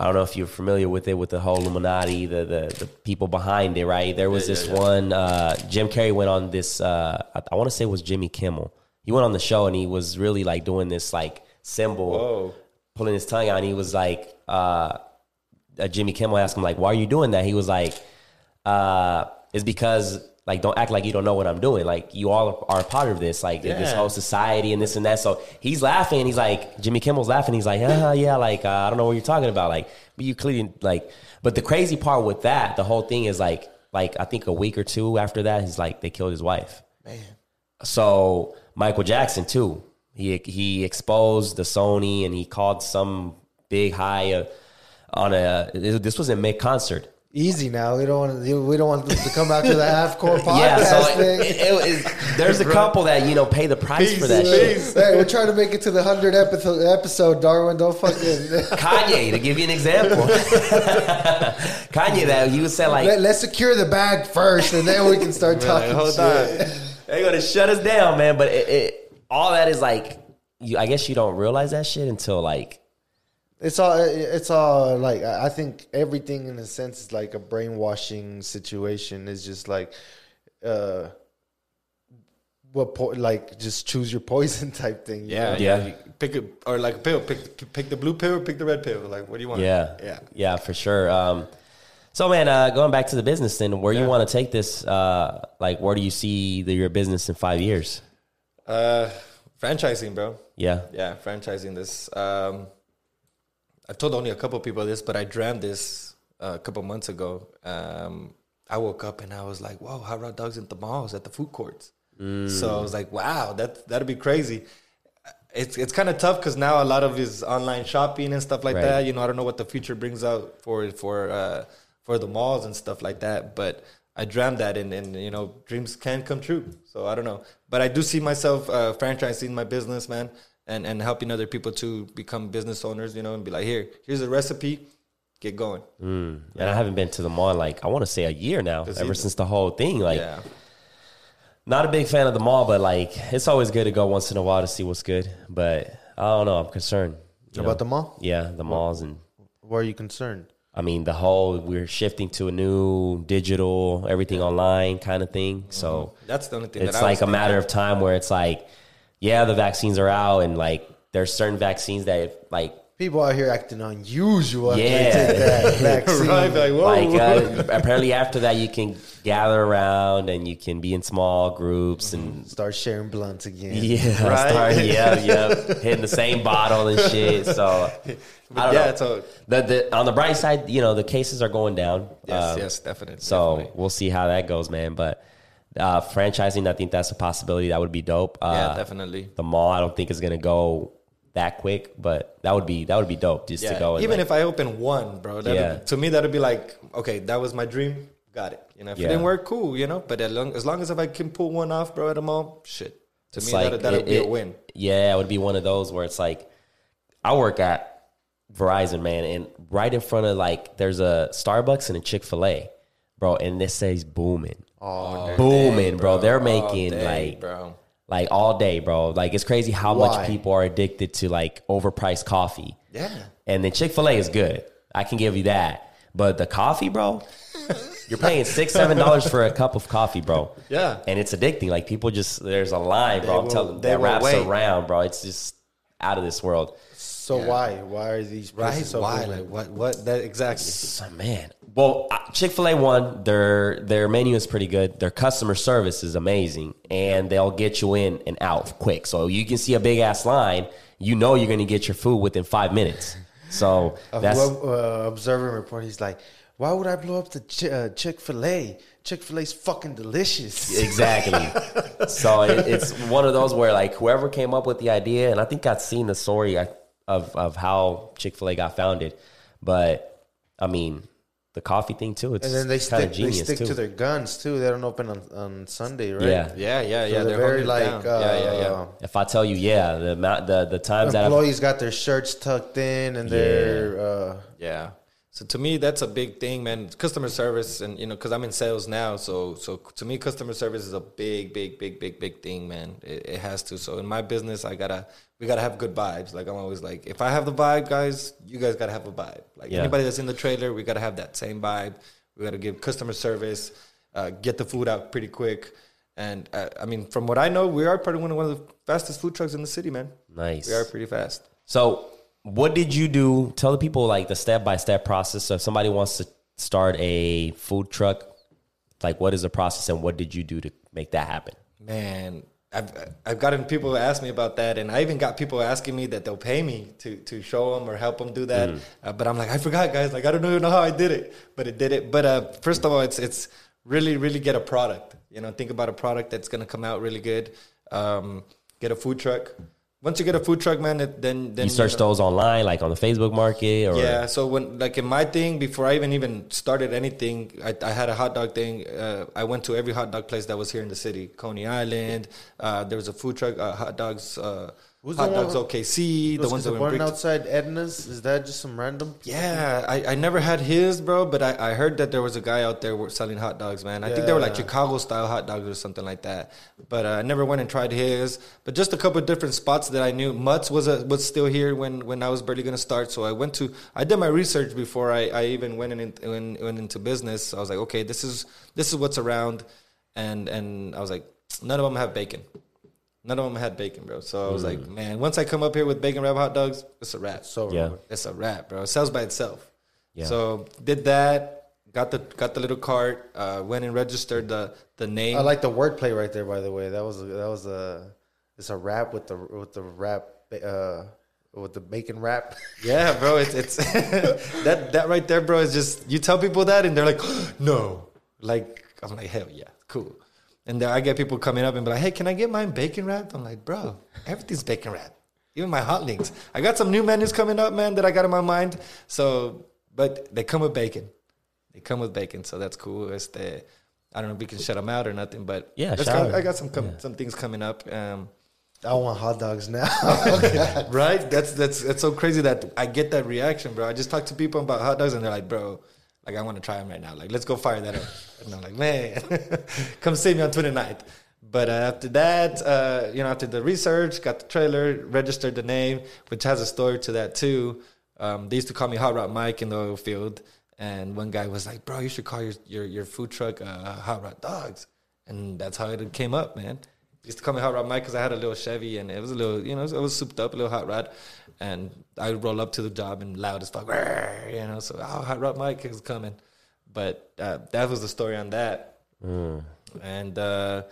I don't know if you're familiar with it, with the whole Illuminati, the the, the people behind it, right? There was Yeah, this yeah, yeah. one. Uh, Jim Carrey went on this. Uh, I, I want to say it was Jimmy Kimmel. He went on the show and he was really like doing this like symbol, Whoa. pulling his tongue out. And he was like, uh, uh, Jimmy Kimmel asked him like, "Why are you doing that?" He was like, uh, "It's because like don't act like you don't know what I'm doing. Like you all are a part of this, like this whole society and this and that." So he's laughing. He's like, Jimmy Kimmel's laughing. He's like, "Yeah, yeah, like uh, I don't know what you're talking about." Like, but you clearly like. But the crazy part with that, the whole thing is like, like I think a week or two after that, he's like they killed his wife. Man. So Michael Jackson too. He he exposed the Sony and he called some big high uh, on a. This was a mid concert. Easy now. We don't want to. We don't want to come out to the half core podcast Yeah, so thing. it, it, it was, there's a couple that you know pay the price for that shit. Hey, we're trying to make it to the hundred episode. Episode, Darwin. Don't fucking. Kanye, to give you an example, Kanye that you would say like Let, us secure the bag first, and then we can start talking. hold shit. on. they're gonna shut us down, man. But it, it, all that is like, you, I guess you don't realize that shit until like It's all. It's all like I I think everything in a sense is like a brainwashing situation. Is just like, uh, what po- like just choose your poison type thing. you Yeah, know? Yeah. yeah. Pick a or like a pill. Pick pick the blue pill or pick the red pill. Like, what do you want? Yeah, yeah. yeah, for sure. Um, so, man, uh, going back to the business, then, where you want to take this? Uh, like, where do you see the, your business in five years? Uh, franchising, bro. Yeah, Yeah, franchising this. Um, I've told only a couple people this, but I dreamt this uh, a couple months ago. Um, I woke up and I was like, "Whoa, hot rod dogs at the malls, at the food courts." So I was like, "Wow, that that'd be crazy." It's it's kind of tough because now a lot of his online shopping and stuff like Right. that. You know, I don't know what the future brings out for for uh, for the malls and stuff like that. But I dreamt that, and, and you know, dreams can come true. So I don't know, but I do see myself uh, franchising my business, man, and and helping other people to become business owners. You know, and be like, here, here's a recipe, get going. mm. and I haven't been to the mall like I want to say a year now. Ever he- since the whole thing, like, yeah, not a big fan of the mall, but like, it's always good to go once in a while to see what's good. But I don't know. I'm concerned you About know? the mall? Yeah, the malls and Where are you concerned? I mean, the whole we're shifting to a new digital, everything online kind of thing. So that's the only thing. it's that I like was a matter of time where it's like, yeah, the vaccines are out, and like there's certain vaccines that like People out here acting unusual. after Yeah. they take that vaccine. right, like like uh, apparently after that you can gather around and you can be in small groups and Start sharing blunts again. yeah, Right. start, yeah, yeah, hitting the same bottle and shit. So I But don't yeah, know. so The, the on the bright side, you know, the cases are going down. yes, Um, yes, definitely. So definitely. we'll see how that goes, man. But uh, franchising, I think that's a possibility. That would be dope. Uh, yeah, definitely. The mall, I don't think is gonna go that quick, but that would be that would be dope just to go. And Even like- if I open one, bro, that'd Yeah. be, to me that'd be like, okay, that was my dream, got it. You know, if Yeah. it didn't work, cool. You know, but as long as long as if I can pull one off, bro, at the mall, shit. To it's me, like that'd, that'd it- be a win. Yeah, it would be one of those where it's like I work at Verizon, man, and right in front of like there's a Starbucks and a Chick Fil A, bro, and this says booming, Oh, booming, bro. They're making day, like bro. like all day, bro. Like it's crazy how Why? much people are addicted to like overpriced coffee. Yeah. And then Chick Fil A is good. I can give you that. But the coffee, bro, You're paying six, seven dollars for a cup of coffee, bro. Yeah. and it's addicting. Like people just there's a line, bro. I'm will- telling they that wraps wait. around, bro. It's just out of this world. So why? Why are these Right? so Why? Like what? What? That exactly. Oh, man. Well, Chick Fil A one, their their menu is pretty good. Their customer service is amazing, and they'll get you in and out quick. So you can see a big ass line. You know you're going to get your food within five minutes. So that's uh, observer report. He's like, why would I blow up the Ch- uh, Chick Fil A? Chick Fil A's fucking delicious. exactly. so it, it's one of those where like whoever came up with the idea, and I think I've seen the story of of how Chick Fil A got founded, but I mean the coffee thing too. It's And then they kind stick, of they stick too. to their guns too. They don't open on, on Sunday, right? Yeah. Yeah, yeah, So yeah. they're, very holding it like down. yeah, yeah, yeah. uh, If I tell you, yeah, the amount, the the times that I've, employees got their shirts tucked in and their uh, Yeah. So to me, that's a big thing, man. Customer service, and you know, because I'm in sales now, so so to me, customer service is a big, big, big, big, big thing, man. It, it has to. So in my business, I gotta we gotta have good vibes. Like I'm always like, if I have the vibe, guys, you guys gotta have a vibe. Like Yeah. anybody that's in the trailer, we gotta have that same vibe. We gotta give customer service, uh, get the food out pretty quick. And uh, I mean, from what I know, we are probably one of one of the fastest food trucks in the city, man. nice. We are pretty fast. So, what did you do? Tell the people like the step by step process. So, if somebody wants to start a food truck, like what is the process and what did you do to make that happen? Man, I've I've gotten people ask me about that, and I even got people asking me that they'll pay me to to show them or help them do that. Uh, but I'm like, I forgot, guys. Like, I don't even know how I did it, but it did it. But uh, first of all, it's it's really really get a product. You know, think about a product that's gonna come out really good. Um, get a food truck. Once you get a food truck, man, it, then then You search know- those online, like on the Facebook Market, or yeah. So when like in my thing, before I even even started anything, I, I had a hot dog thing. Uh, I went to every hot dog place that was here in the city. Coney Island. Uh, there was a food truck. Uh, hot dogs. Uh, Who's hot the one- dogs. OKC. The ones that were in one outside Edna's. Is that just some random? yeah, I, I never had his, bro, but I, I heard that there was a guy out there selling hot dogs, man. I think they were like Chicago style hot dogs or something like that. But uh, I never went and tried his. But just a couple of different spots that I knew. Mutz was a, was still here when, when I was barely gonna start. So I went to I did my research before I, I even went in went, went into business. I was like, okay, this is this is what's around, and and I was like, none of them have bacon. None of them had bacon, bro. So I was like, man, once I come up here with bacon wrap hot dogs, it's a wrap. So Yeah. It's a wrap, bro. It sells by itself. Yeah. So did that. Got the got the little cart. Uh, went and registered the the name. I like the wordplay right there. By the way, that was a, that was a it's a rap with the with the rap uh with the bacon wrap. yeah, bro. It's it's that that right there, bro. Is just you tell people that and they're like, no. Like I'm like hell yeah, cool. And then I get people coming up and be like, hey, can I get mine bacon wrapped? I'm like, bro, everything's bacon wrapped. Even my hot links. I got some new menus coming up, man, that I got in my mind. So, but they come with bacon. They come with bacon, so that's cool. It's the I don't know if we can shut them out or nothing, but Yeah, let's shout out. I got some com- some things coming up. Um, I want hot dogs now. right? That's that's that's so crazy that I get that reaction, bro. I just talk to people about hot dogs and they're like, bro, like I want to try them right now. Like let's go fire that up. And I'm like, man, come see me on 29th. But uh, after that, uh, you know, after the research, got the trailer, registered the name, which has a story to that too. Um, they used to call me Hot Rod Mike in the oil field, and one guy was like, "Bro, you should call your your, your food truck uh, Hot Rod Dogs," and that's how it came up, man. Used to call me Hot Rod Mike because I had a little Chevy and it was a little, you know, it was souped up, a little hot rod, and I would roll up to the job and loud as fuck, you know. So, oh, Hot Rod Mike is coming, but uh, that was the story on that, and. uh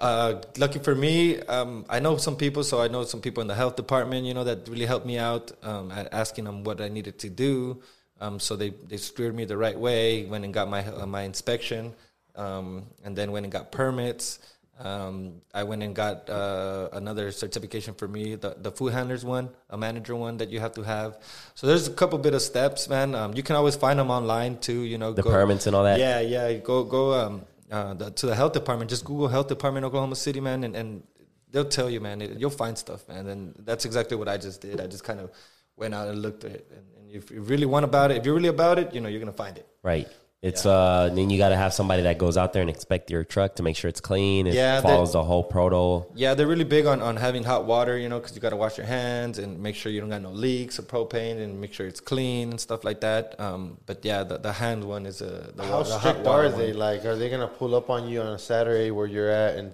uh, lucky for me, um, I know some people, so I know some people in the health department, you know, that really helped me out, um, at asking them what I needed to do. Um, so they, they steered me the right way, went and got my, uh, my inspection, um, and then went and got permits. Um, I went and got uh, another certification for me, the, the food handlers one, a manager one that you have to have. So there's a couple bit of steps, man. Um, you can always find them online too, you know. The permits and all that? Yeah, yeah. Go go um, uh, the, to the health department. Just Google health department Oklahoma City, man, and, and they'll tell you, man. It, you'll find stuff, man. And that's exactly what I just did. I just kind of went out and looked at it. And, and if you really want about it, if you're really about it, you know, you're gonna find it. right? It's uh then you got to have somebody that goes out there and inspect your truck to make sure it's clean. It Yeah, follows the whole proto. Yeah, they're really big on, on having hot water, you know, because you got to wash your hands and make sure you don't got no leaks of propane and make sure it's clean and stuff like that. Um, but yeah, the, the hand one is a the, How wa- the hot strict water are they? one. Like, are they gonna pull up on you on a Saturday where you're at and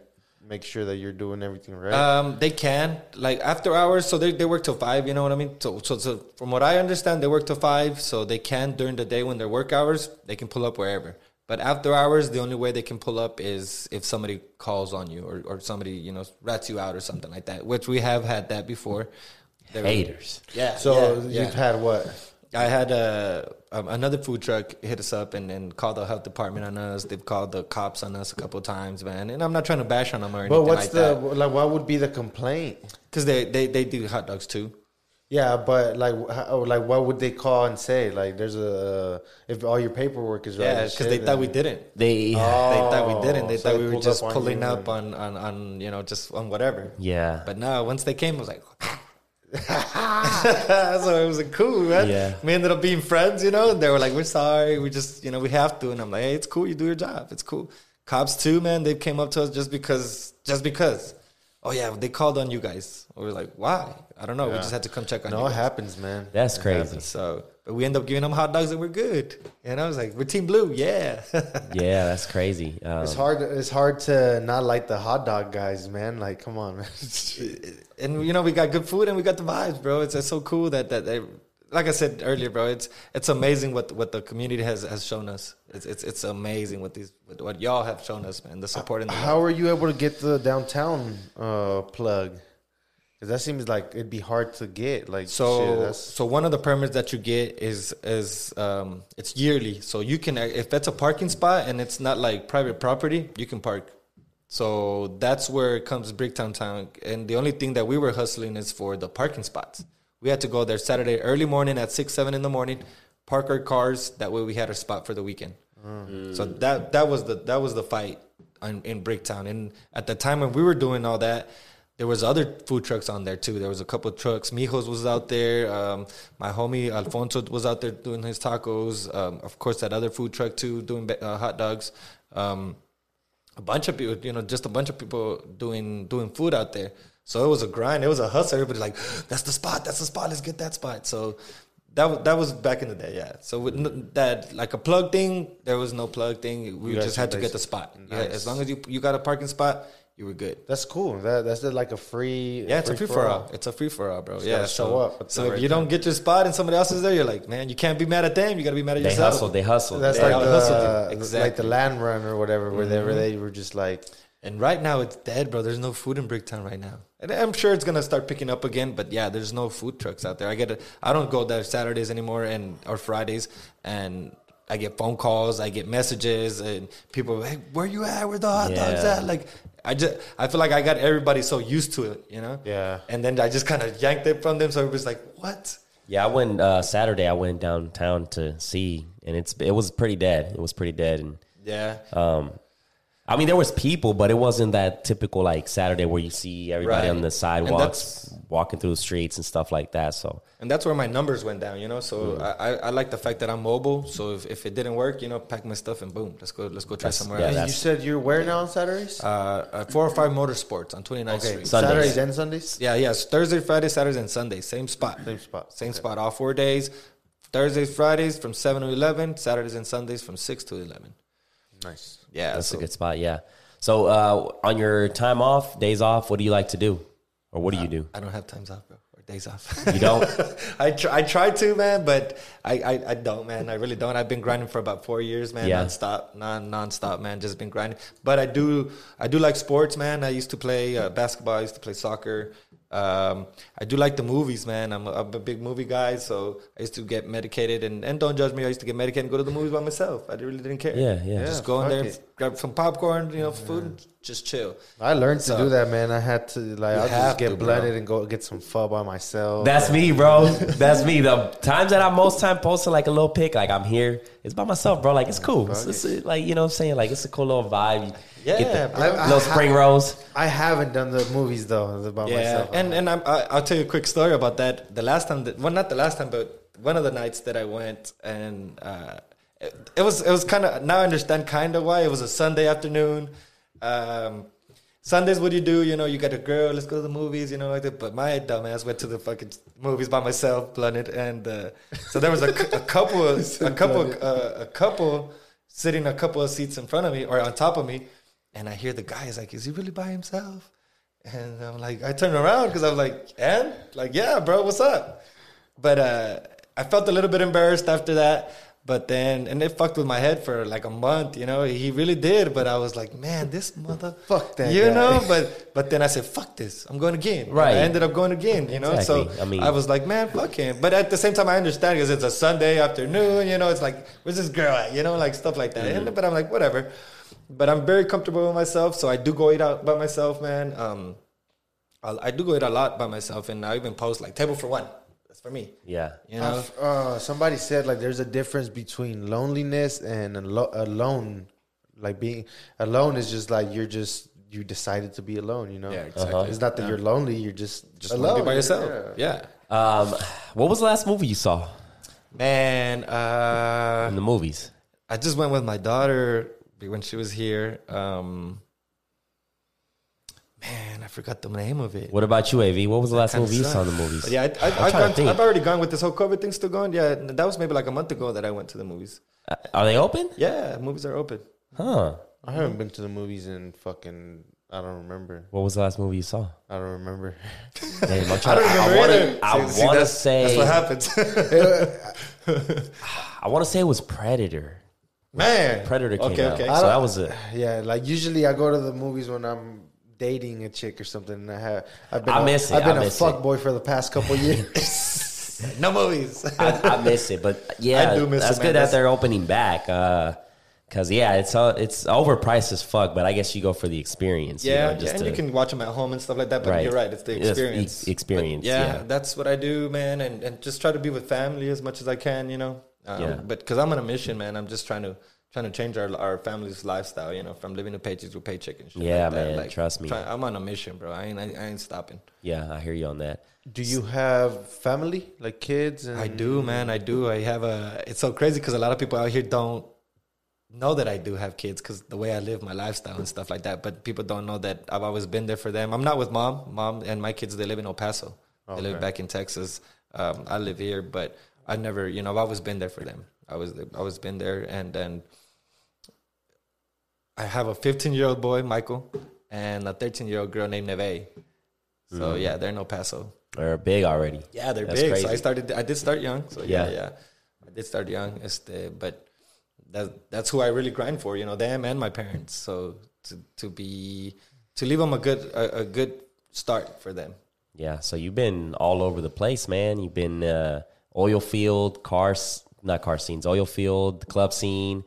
make sure that you're doing everything right? Um, they can like after hours, so they, they work till five. You know what I mean? So, so so from what I understand, they work till five, so they can during the day when they're work hours, they can pull up wherever. But after hours, the only way they can pull up is if somebody calls on you or, or somebody you know rats you out or something like that. Which we have had that before. They were- Haters. Yeah. so yeah, you've yeah. had what? I had uh, um, another food truck hit us up and, and called the health department on us. They've called the cops on us a couple of times, man. And I'm not trying to bash on them or anything But what's like the that. like? What would be the complaint? Because they, they, they do hot dogs too. Yeah, but like, how, like, what would they call and say? Like, there's a if all your paperwork is right. Yeah, because they thought we didn't. They they thought we didn't. They Oh, so thought we were just up pulling you up on, on, on, you know, just on whatever. yeah. But no, once they came, I was like, so it was like, cool, man. Yeah. We ended up being friends, you know. And they were like, we're sorry, we just, you know, we have to. And I'm like, hey, it's cool. You do your job. It's cool. Cops too, man. They came up to us just because, just because. Oh yeah, they called on you guys. We were like, why? I don't know. We just had to come check on No, you. it guys. happens, man. That's It crazy. happens. So, but we end up giving them hot dogs and we're good. And I was like, we're Team Blue, yeah. Yeah, that's crazy. Um, It's hard. It's hard to not like the hot dog guys, man. Like, come on, man. and you know we got good food and we got the vibes, bro. It's, it's so cool that that they, like I said earlier, bro. It's it's amazing what what the community has has shown us. It's it's it's amazing what these what, what y'all have shown us, man. The support and the How are you able to get the downtown uh, plug? Because that seems like it'd be hard to get. Like, So shit, so one of the permits that you get is is um it's yearly. So you can if that's a parking spot and it's not like private property, you can park. So that's where it comes Bricktown Town. And the only thing that we were hustling is for the parking spots. We had to go there Saturday early morning at six, seven in the morning, park our cars. That way we had our spot for the weekend. So that that was the that was the fight in, in Bricktown. And at the time when we were doing all that, there was other food trucks on there too. There was a couple of trucks. Mijos was out there. Um, my homie Alfonso was out there doing his tacos. Um, of course, that other food truck too, doing uh, hot dogs. Um, a bunch of people, you know, just a bunch of people doing doing food out there. So it was a grind. It was a hustle. Everybody like, that's the spot. That's the spot. Let's get that spot. So that was that was back in the day. Yeah. So with that like a plug thing, there was no plug thing. We You just had to get the spot. Yeah, as long as you you got a parking spot, you were good. that's cool. That that's like a free. Yeah, it's a free for all. It's a free for all, bro. Just yeah, gotta show up at the So right if you time. don't get your spot and somebody else is there, you're like, man, you can't be mad at them. You got to be mad at they yourself. hustle. They hustle. That's They like the hustled you. like the Mm-hmm. land run or whatever, where they, where they were just like, And right now it's dead, bro. There's no food in Bricktown right now. And I'm sure it's gonna start picking up again, but yeah, there's no food trucks out there. I get a, I don't go there Saturdays anymore and or Fridays and I get phone calls, I get messages and people hey, where you at? Where the hot dogs at? Like I just I feel like I got everybody so used to it, you know? Yeah. And then I just kind of yanked it from them so everybody's like, "What?" Yeah, I went uh, Saturday. I went downtown to see, and it's it was pretty dead. It was pretty dead, and Yeah. um, I mean there was people, but it wasn't that typical like Saturday where you see everybody Right. on the sidewalks walking through the streets and stuff like that. So And that's where my numbers went down, you know. So Mm. I, I, I like the fact that I'm mobile. So if, if it didn't work, you know, pack my stuff and boom, let's go let's go try That's- somewhere yeah, else. you said you're where now on Saturdays? Uh, uh, four or five motorsports on 29th okay, Street. Sundays. Saturdays and Sundays. Yeah, yeah. it's Thursday, Friday, Saturdays, and Sundays. Same spot. Same spot. Same Okay. spot. All four days. Thursdays, Fridays from seven to eleven. Saturdays and Sundays from six to eleven. Nice. Yeah, that's so a good spot. Yeah. So uh, on your time off, days off, what do you like to do, or what do you do? I don't have times off, bro, or days off. You don't. I try, I try to, man, but I, I, I don't, man. I really don't. I've been grinding for about four years, man, Yeah. nonstop, non nonstop, man. Just been grinding. But I do, I do like sports, man. I used to play uh, basketball. I used to play soccer. Um, I do like the movies, man. I'm a, I'm a big movie guy, so I used to get medicated and, and don't judge me. I used to get medicated and go to the movies by myself. I really didn't care. Yeah, yeah. Just go in there, it. Grab some popcorn, you know, food, and just chill. I learned to do that, man. I had to like I'll just get to, bro. blooded and go get some pho by myself. That's me, bro. That's me. The times that I most time posting like a little pic, like I'm here, it's by myself, bro. Like it's cool. It's, it's, like you know what I'm saying? Like it's a cool little vibe. Yeah, get the bro. I- little spring rolls. I haven't done the movies though by Yeah, myself. and and I'm, I, I'll tell you a quick story about that. The last time, that, well, not the last time, but one of the nights that I went, and uh, it, it was it was kind of now I understand kind of why it was a Sunday afternoon. Um, Sundays, what do you do? You know, you got a girl. Let's go to the movies. You know, like that. But my dumbass went to the fucking movies by myself, blunted, and uh, so there was a, a couple, a couple, uh, a couple sitting a couple of seats in front of me or on top of me, and I hear the guy is like, "Is he really by himself?" And I'm like, I turned around because I'm like, "And like, yeah, bro, what's up?" But uh, I felt a little bit embarrassed after that. But then, and it fucked with my head for like a month, you know. He really did, but I was like, man, this mother, Fuck that you guy. know. But but then I said, fuck this, I'm going again. And Right. I ended up going again, you know. Exactly. So I mean- I was like, man, fuck him. But at the same time, I understand because it's a Sunday afternoon, you know. It's like, where's this girl at, you know, like stuff like that. Mm-hmm. And, but I'm like, whatever. But I'm very comfortable with myself, so I do go eat out by myself, man. Um, I, I do go eat a lot by myself, and I even post like table for one. That's for me. Yeah. You know, Uh, somebody said like there's a difference between loneliness and alo- alone. Like being alone is just like you're just you decided to be alone. You know, Yeah, exactly. Uh-huh. It's not that you're lonely. You're just just alone. wanna by yourself. Yeah. Yeah, Um, what was the last movie you saw man. Uh, in the movies? I just went with my daughter when she was here. Um, man, I forgot the name of it. What about you, Av? What was the last movie you saw in the movies? But yeah, I, I, I'm I've, gone. I've already gone with this whole COVID thing still going. Yeah, that was maybe like a month ago that I went to the movies. Uh, Are they open? Yeah, movies are open. Huh. I haven't been to the movies in fucking. I don't remember. What was the last movie you saw? I don't remember. Damn, I'm I don't to- remember wanna- either. I See- see, want to say. that's what happens. I want to say it was Predator. Man, Predator came okay, out. okay. So that was it. Yeah, like usually I go to the movies when I'm dating a chick or something. And I have. I've been. I a- miss it, I've been I a fuck it. boy for the past couple years. no movies. I, I miss it, but yeah, I do miss that's it, good that they're opening back. Uh, Cause yeah, it's uh, it's overpriced as fuck, but I guess you go for the experience. you Yeah, know, just yeah, and to- you can watch them at home and stuff like that. But Right. you're right; it's the experience. experience, yeah, yeah. that's what I do, man, and, and just try to be with family as much as I can. You know, um, Yeah. But because I'm on a mission, man, I'm just trying to trying to change our our family's lifestyle. You know, from living a paycheck to paycheck and shit. Yeah, like that. man, trust me. try- I'm on a mission, bro. I ain't I, I ain't stopping. yeah, I hear you on that. Do you have family, like kids? And I do, man. I do. I have a. It's so crazy because a lot of people out here don't know that I do have kids because the way I live my lifestyle and stuff like that. But people don't know that I've always been there for them. I'm not with mom. Mom and my kids they live in El Paso. They live back in Texas. Um, I live here, but I never. You know, I've always been there for them. I was. I always been there, and then I have a 15 year old boy, Michael, and a 13 year old girl named Neve. So yeah, they're in El Paso. They're big already. Yeah, they're That's big. crazy. So I started. I did start young. So yeah, Yeah. yeah, I did start young. Este, but that that's who I really grind for. You know, them and my parents. So to to be to leave them a good a, a good start for them. Yeah, so you've been all over the place, man. You've been uh, oil field, cars, not car scenes, oil field, club scene.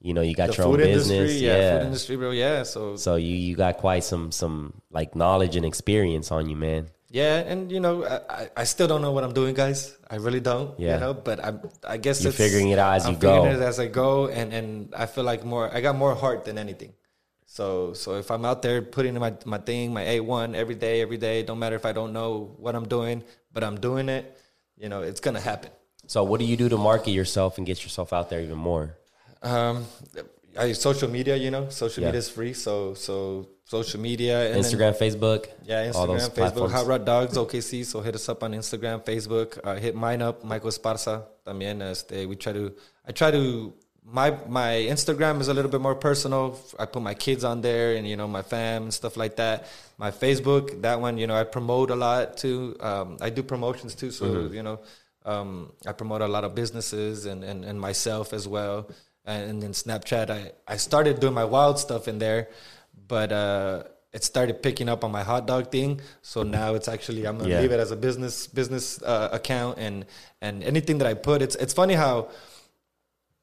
You know, you got The your own business. industry, yeah, yeah. food industry, bro. Yeah, so So you you got quite some some like knowledge and experience on you, man. yeah, and you know, I, I- I still don't know what I'm doing, guys. I really don't. Yeah. You know, but I'm. I guess You're it's- figuring it out as I'm you go. figuring it as I go, and and I feel like more. I got more heart than anything. So so if I'm out there putting in my my thing, my A one every day, every day, don't matter if I don't know what I'm doing, but I'm doing it. You know, it's gonna happen. So what do you do to market yourself and get yourself out there even more? Um, I social media. You know, social Yeah. media is free. So so social media, and then- Instagram, Facebook, Yeah, Instagram, Facebook, platforms. Hot Rod Dogs, OKC. So hit us up on Instagram, Facebook. Uh, hit mine up, Michael Esparza. También, este, we try to. I try to. My my Instagram is a little bit more personal. I put my kids on there, and you know my fam and stuff like that. My Facebook, that one, you know, I promote a lot too. Um, I do promotions too, so Mm-hmm. you know, um, I promote a lot of businesses and, and, and myself as well. And then Snapchat, I, I started doing my wild stuff in there, but uh, it started picking up on my hot dog thing. So now it's actually I'm gonna Yeah. leave it as a business business uh, account and and anything that I put. It's it's funny how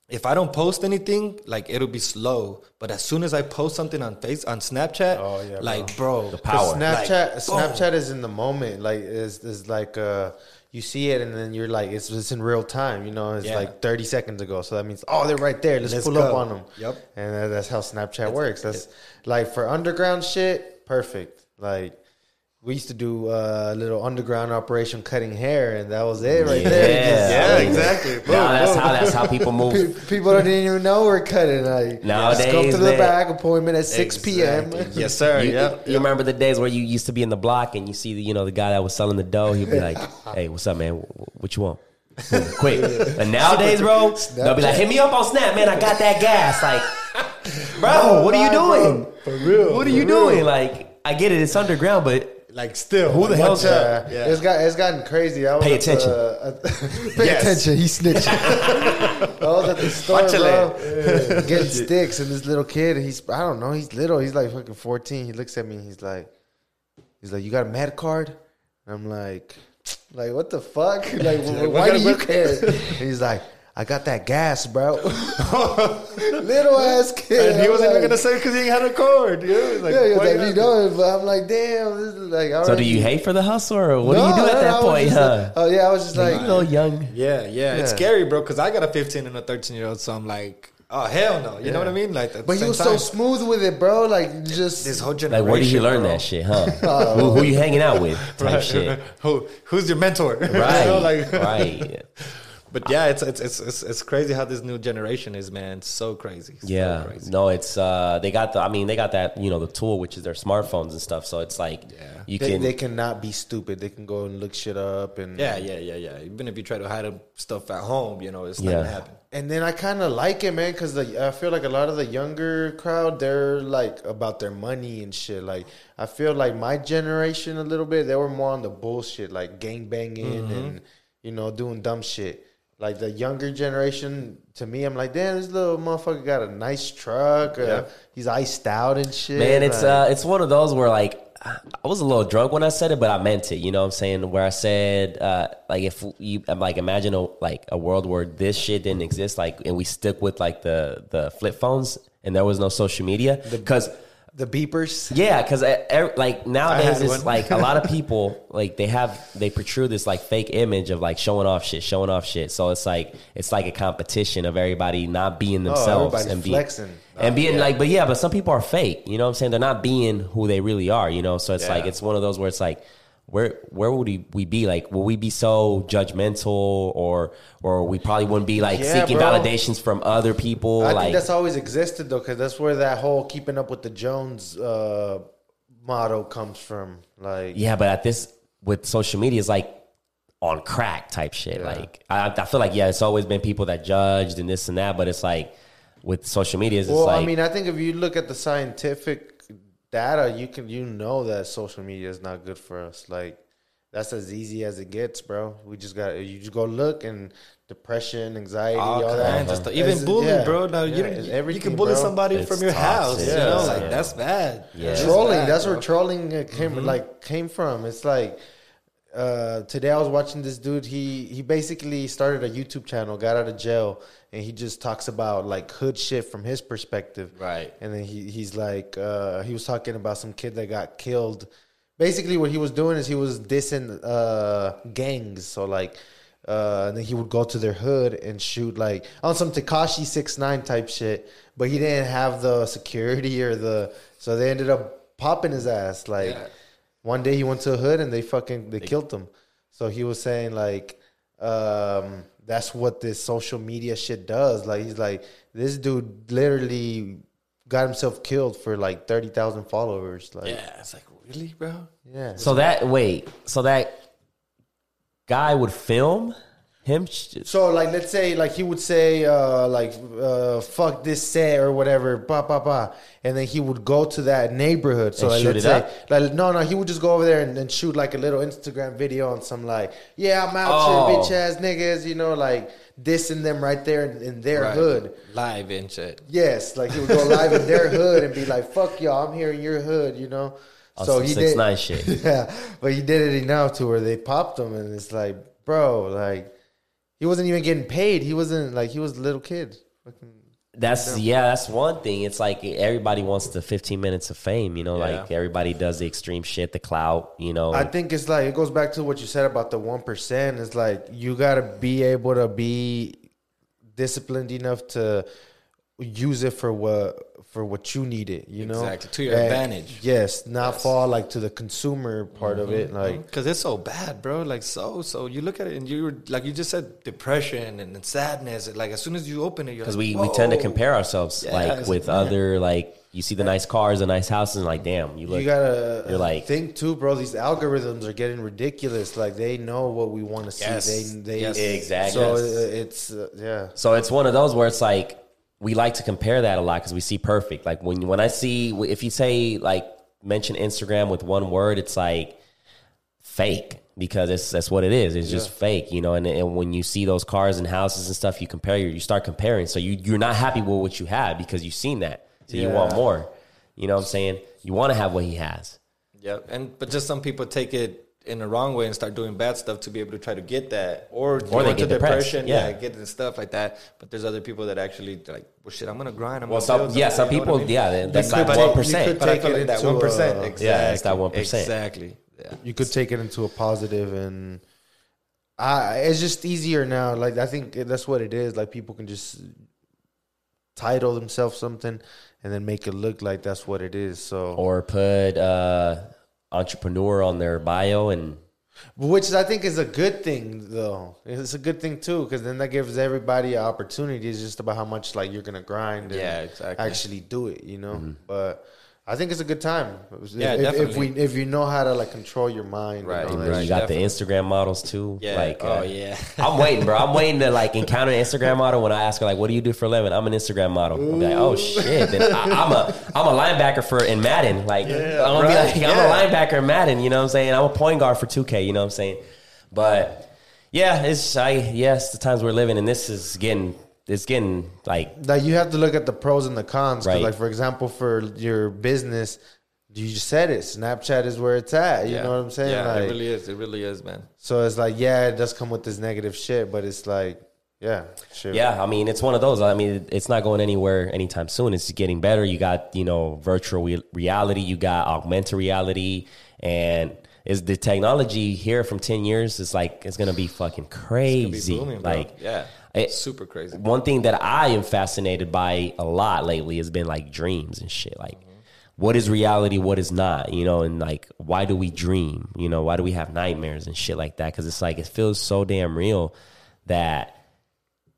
if I don't post anything, like it'll be slow. But as soon as I post something on face on Snapchat, Oh, yeah, like bro, the power. Snapchat, Like, Snapchat is in the moment. Like is is like uh, you see it and then you're like it's it's in real time. You know, it's Yeah. like 30 seconds ago. So that means oh they're right there. Let's, Let's pull up on them. Yep. And that's how Snapchat works. That's like for underground shit, perfect. Like we used to do uh, a little underground operation cutting hair, and that was it right Yeah. there. Just- Yeah, I exactly. Now Boom, that's boom. how that's how people move. Pe- People don't even know we're cutting. Like, Nowadays, just come to the back appointment at six p.m. Yes, sir. You, yeah. you remember the days where you used to be in the block and you see the, you know the guy that was selling the dough. He'd be like, "Hey, what's up, man? What you want?" Quick. And nowadays, bro, they'll be like, "Hit me up on Snap, man. I got that gas." Like, bro, what are you doing? For real. What are you doing? Like, I get it, it's underground, but Like still. Who the like, hell's watch Yeah, out. Yeah. it's got it's gotten crazy. I was Pay attention. the- at- pay Yes. attention. He's snitching. I was at the store, Watch bro, getting sticks, and this little kid. He's I don't know. He's little. He's like fucking fourteen. He looks at me. He's like, he's like, you got a med card? And I'm like, like what the fuck? Like, why do you care? He's like. I got that gas, bro. Little ass kid. And he I'm wasn't even gonna say because he had a cord. You know? He's like, Yeah, he was like, you know, but I'm like, damn, this is like. so do you hate for the hustle or what do you do at that I point, huh? like- oh yeah, I was just like, you little young. Yeah, yeah, It's scary, bro. Because I got a 15 and a 13 year old, so I'm like, oh hell no. You know what I mean? Like, at But the he same was time, so smooth with it, bro. Like just This whole generation. Like, where did you learn bro. that shit, huh? Oh. who, who you hanging out with? Type Right. shit. Who who's your mentor? You Right. know, like- right. But yeah, it's, it's it's it's it's crazy how this new generation is, man. It's so crazy. So Yeah, crazy. no, it's uh, they got the. I mean, they got that you know the tool, which is their smartphones and stuff. So it's like Yeah. you they, can. they cannot be stupid. They can go and look shit up and Yeah, yeah, yeah, yeah. Even if you try to hide stuff at home, you know, it's not Yeah. gonna happen. And then I kind of like it, man, because I feel like a lot of the younger crowd, they're like about their money and shit. Like I feel like my generation a little bit, they were more on the bullshit, like gang banging and you know doing dumb shit. Like the younger generation, to me, I'm like, damn, this little motherfucker got a nice truck. Uh, Yeah. He's iced out and shit. Man, it's like- uh, it's one of those where like I was a little drunk when I said it, but I meant it. You know what I'm saying? Where I said uh, like if you like imagine a, like a world where this shit didn't exist, like and we stick with like the the flip phones and there was no social media because. The beepers. Yeah, because like nowadays it's one. like a lot of people like they have they protrude this like fake image of like showing off shit, showing off shit. So it's like it's like a competition of everybody not being oh, themselves Oh, and being flexing. and oh, being like, but yeah, but some people are fake. You know what I'm saying? They're not being who they really are. You know, so it's like it's one of those where it's like. Where where would we, we be like? Will we be so judgmental, or or we probably wouldn't be like Yeah, seeking bro. validations from other people? I like think that's always existed though, because that's where that whole keeping up with the Jones uh, motto comes from. Like, Yeah, but at this with social media, it's like on crack type shit. Like I, I feel like yeah, it's always been people that judged and this and that, but it's like with social media, it's well, like I mean, I think if you look at the scientific data, you can you know that social media is not good for us. Like, that's as easy as it gets, bro. We just got you just go look and depression, anxiety, all, All that. kinds of stuff. Even It's- bullying, yeah. bro. Now Yeah, you, you, can bully bro. somebody It's from your house. toxic. You know, like Yeah. that's bad. Yeah. It's trolling. bad, that's bro. where trolling uh, came like came from. It's like uh, today I was watching this dude. He he basically started a YouTube channel, got out of jail, and he just talks about like hood shit from his perspective. Right. And then he he's like uh, he was talking about some kid that got killed. Basically, what he was doing is he was dissing uh, gangs. So like. Uh, and then he would go to their hood and shoot like on some Tekashi 6ix9ine type shit, but he didn't have the security or the so they ended up popping his ass. Like Yeah. One day he went to a hood and they fucking they killed him. So he was saying like um, that's what this social media shit does. Like he's like this dude literally got himself killed for like thirty thousand followers. Like Yeah, it's like really, bro. yeah. so that wait, so that guy would film him. So like let's say like he would say uh like uh fuck this set or whatever, ba ba ba. And then he would go to that neighborhood. So like, let's say up? like no no he would just go over there and, and shoot like a little Instagram video on some like, yeah, I'm out Oh. here, bitch ass niggas, you know, like dissing them right there in, in their Right. hood. live and shit. Yes, like he would go live in their hood and be like, "Fuck y'all, I'm here in your hood," you know. On some 6ix9ine shit. Yeah, but he did it enough to where they popped him, and it's like, bro, like he wasn't even getting paid. He wasn't like he was a little kid. Fucking, That's yeah, that's one thing. It's like everybody wants the 15 minutes of fame. You know, Yeah. like everybody does the extreme shit, the clout. You know, I think it's like it goes back to what you said about the one percent. It's like you got to be able to be disciplined enough to use it for what for what you need it. You know, Exactly, to your advantage. Yes, not fall like to the consumer part of it. Like because it's so bad, bro. Like so, so you look at it and you like you just said depression and, and sadness. Like as soon as you open it, you're because like, we, we tend to compare ourselves Yeah, like with like, man. other like you see the nice cars, the nice houses, and like damn, you look. you gotta you're like- think too, bro. These algorithms are getting ridiculous. Like they know what we want to see. Yes. They they Yes. Exactly. So Yes. it's uh, yeah. So it's one of those where it's like we like to compare that a lot because we see perfect. Like when when I see if you say like mention Instagram with one word, it's like fake because it's that's what it is. It's just fake, you know. And, and when you see those cars and houses and stuff, you compare. You start comparing. So you you're not happy with what you have because you've seen that. So you want more. You know what I'm saying? You want to have what he has. Yeah, and but just some people take it in the wrong way and start doing bad stuff to be able to try to get that, or, go they get depressed, depression, yeah. yeah. get into stuff like that. But there's other people that actually like, well, shit, I'm gonna grind. I'm Well, gonna some yeah, some something," you know people I mean? yeah, that's could that take- one you could But I take feel it like that one percent, exactly. Yeah, it's that 1%. exactly. Yeah. you could take it into a positive and I it's just easier now like i think that's what it is like people can just title themselves something and then make it look like that's what it is so Or put uh, entrepreneur on their bio and which i think is a good thing though it's a good thing too because then that gives everybody an opportunity it's just about how much like you're gonna grind and Yeah, exactly. actually do it you know Mm-hmm. but I think it's a good time. Yeah, if, if we if you know how to like control your mind, Right, and all right. you got definitely. the Instagram models too. Yeah. Like, oh uh, yeah. I'm waiting, bro. I'm waiting to like encounter an Instagram model when I ask her like, "What do you do for a living?" I'm an Instagram model. I'm like, "Oh shit!" Then I, I'm a I'm a linebacker for in Madden. Like, I'm gonna right, be like, I'm yeah. a linebacker in Madden. You know what I'm saying? I'm a point guard for 2K. You know what I'm saying? But yeah, it's I yes, the times we're living, and this is getting it's getting like like you have to look at the pros and the cons. Right. Like for example, for your business, you just said it. Snapchat is where it's at. You Yeah. know what I'm saying? Yeah, like, it really is. It really is, man. so it's like, yeah, it does come with this negative shit, but it's like, yeah, shit. Yeah, I mean, it's one of those. I mean, it's not going anywhere anytime soon. It's getting better. You got, you know, virtual re- reality, you got augmented reality, and is the technology here from 10 years is like it's going to be fucking It'd be crazy. booming, bro. like yeah, it- super crazy. one thing that I am fascinated by a lot lately has been like dreams and shit. Like, mm-hmm. what is reality? What is not? You know, and like, why do we dream? You know, why do we have nightmares and shit like that? Because it's like it feels so damn real that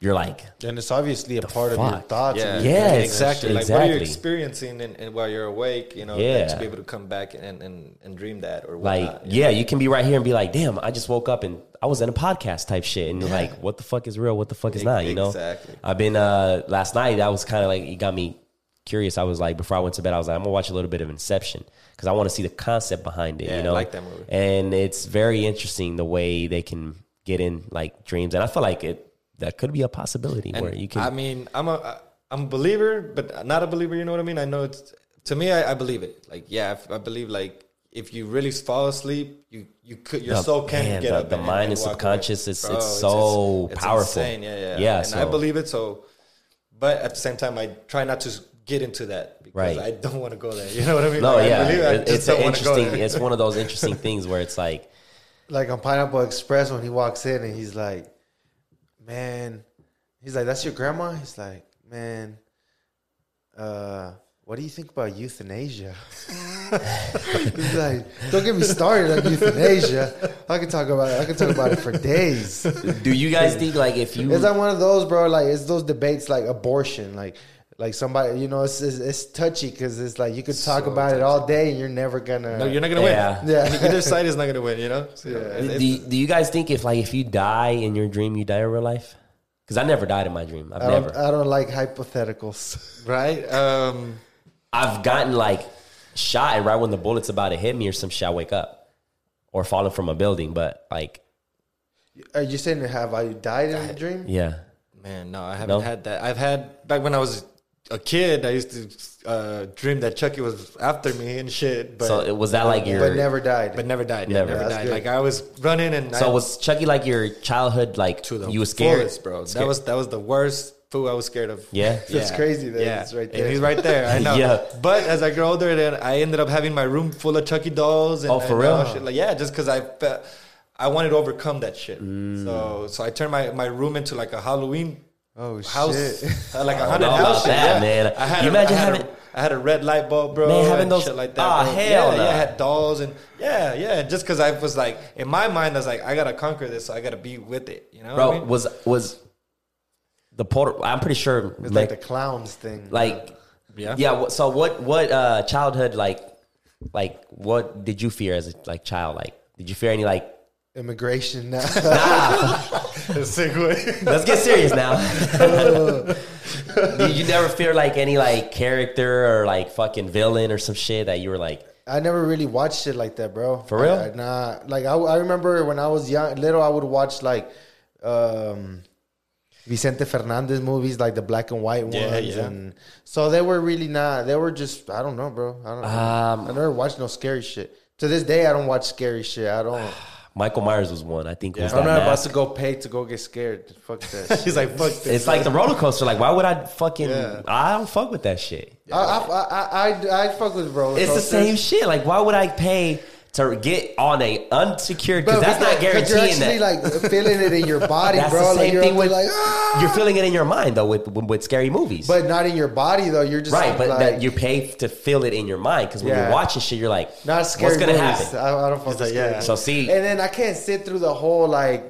you're like, and it's obviously a part of your thoughts. Yeah, and Yeah, thinking and exactly. Like what are you exactly. experiencing and, and while you're awake, you know, Yeah. to be able to come back and, and, and dream that or like whatnot. you yeah you can be right here and be like damn i just woke up and i was in a podcast type shit and you're like what the fuck is real what the fuck is not you know Exactly. i've been uh last night that was kind of like it got me curious i was like before i went to bed i was like i'm gonna watch a little bit of inception because i want to see the concept behind it Yeah, you I know like that movie. and it's very interesting the way they can get in like dreams and i feel like it that could be a possibility And where you can I mean, I'm a I'm a believer, but not a believer. You know what I mean? I know it's to me. I, I believe it. Like, yeah, I, I believe like if you really fall asleep, you you could your The- soul can man, get the- up. the mind and and subconscious away. is- it's so powerful. insane. Yeah, yeah, Yeah, And so- I believe it. So, but at the same time, I try not to get into that because Right. I don't want to go there. You know what I mean? no Like, I yeah believe it, I it's an don't wanna go interesting it's one of those interesting things where it's like Like on Pineapple Express when he walks in and he's like, man, he's like, that's your grandma? He's like, man, uh, what do you think about euthanasia? he's like, don't get me started on euthanasia. I can talk about it. I can talk about it for days. Do you guys think like if you It's like one of those, bro. Like it's those debates, like abortion, like like somebody, you know, it's it's, it's touchy because it's like you could talk So about it all day and you're never gonna. No, you're not gonna win. Yeah. win. Yeah. Either side is not gonna win. You know. So, it's- do, it's- you, do you guys think if like if you die in your dream, you die in real life? Because I never died in my dream. I've I don't, never. I don't like hypotheticals. right. Um, I've gotten like shot and right when the bullet's about to hit me or some shit, I wake up or falling from a building. But like, Are you saying have I died in a dream? yeah, Man, no, I haven't No? had that. I've had back when I was a kid. I used to uh, dream that Chucky was after me and shit, but so it, was that like your? but never died. but never died. Yeah, Never. never, died. good. Like I was running and so I, was Chucky like your childhood? Like to the you were scared, fullest, bro. Scared. That was that was the worst fool I was scared of. yeah. That's crazy that yeah, it's right And there. he's right there. I know. Yeah. But as I grow older, then I ended up having my room full of Chucky dolls. And, Oh, for and real? Shit. Like yeah, just because I felt I wanted to overcome that shit. Mm. So so I turned my my room into like a Halloween Oh house, shit! like a hundred know about houses. that, yeah. man. I had You a, imagine I had having- a, I had a red light bulb, bro, Man, having those- shit like that. Ah, bro. hell yeah, no. yeah, I had dolls and yeah, yeah. Just because I was like, in my mind, I was like, I gotta conquer this, so I gotta be with it. You know, bro what I mean? was was the Puerto. I'm pretty sure. It's like, like the clowns thing. like Yeah. yeah. So what what uh childhood like like what did you fear as a like child? Like did you fear any like? Immigration now. Segue. Let's get serious now. did you never fear like any like character or like fucking villain or some shit that you were like? I never really watched shit like that, bro. For real? I, I- nah. Like I, I remember when I was young, little, I would watch like um, Vicente Fernandez movies, like the black and white ones, Yeah, yeah. and so they were really not. They were just I don't know, bro. I don't. know. Um, I never watched no scary shit. To this day, I don't watch scary shit. I don't. Michael Myers was one. I think was I'm that not about to go pay to go get scared. Fuck that. shit. He's like, fuck this. It's like the roller coaster. Like, why would I fucking? Yeah. I don't fuck with that shit. I, I, I, I, I fuck with roller It's the same shit. Like, why would I pay to get on a unsecured? Because that's not because guaranteeing You're actually that. like feeling it in your body, that's bro. the like same you're thing with like, ah! you're feeling it in your mind though with with scary movies. but not in your body though. You're just right, but like, that you pay to feel it in your mind because when Yeah. you're watching shit, you're like, Not scary. What's gonna movies. happen? I, I don't fuck with like, scary yeah. So see, And then I can't sit through the whole like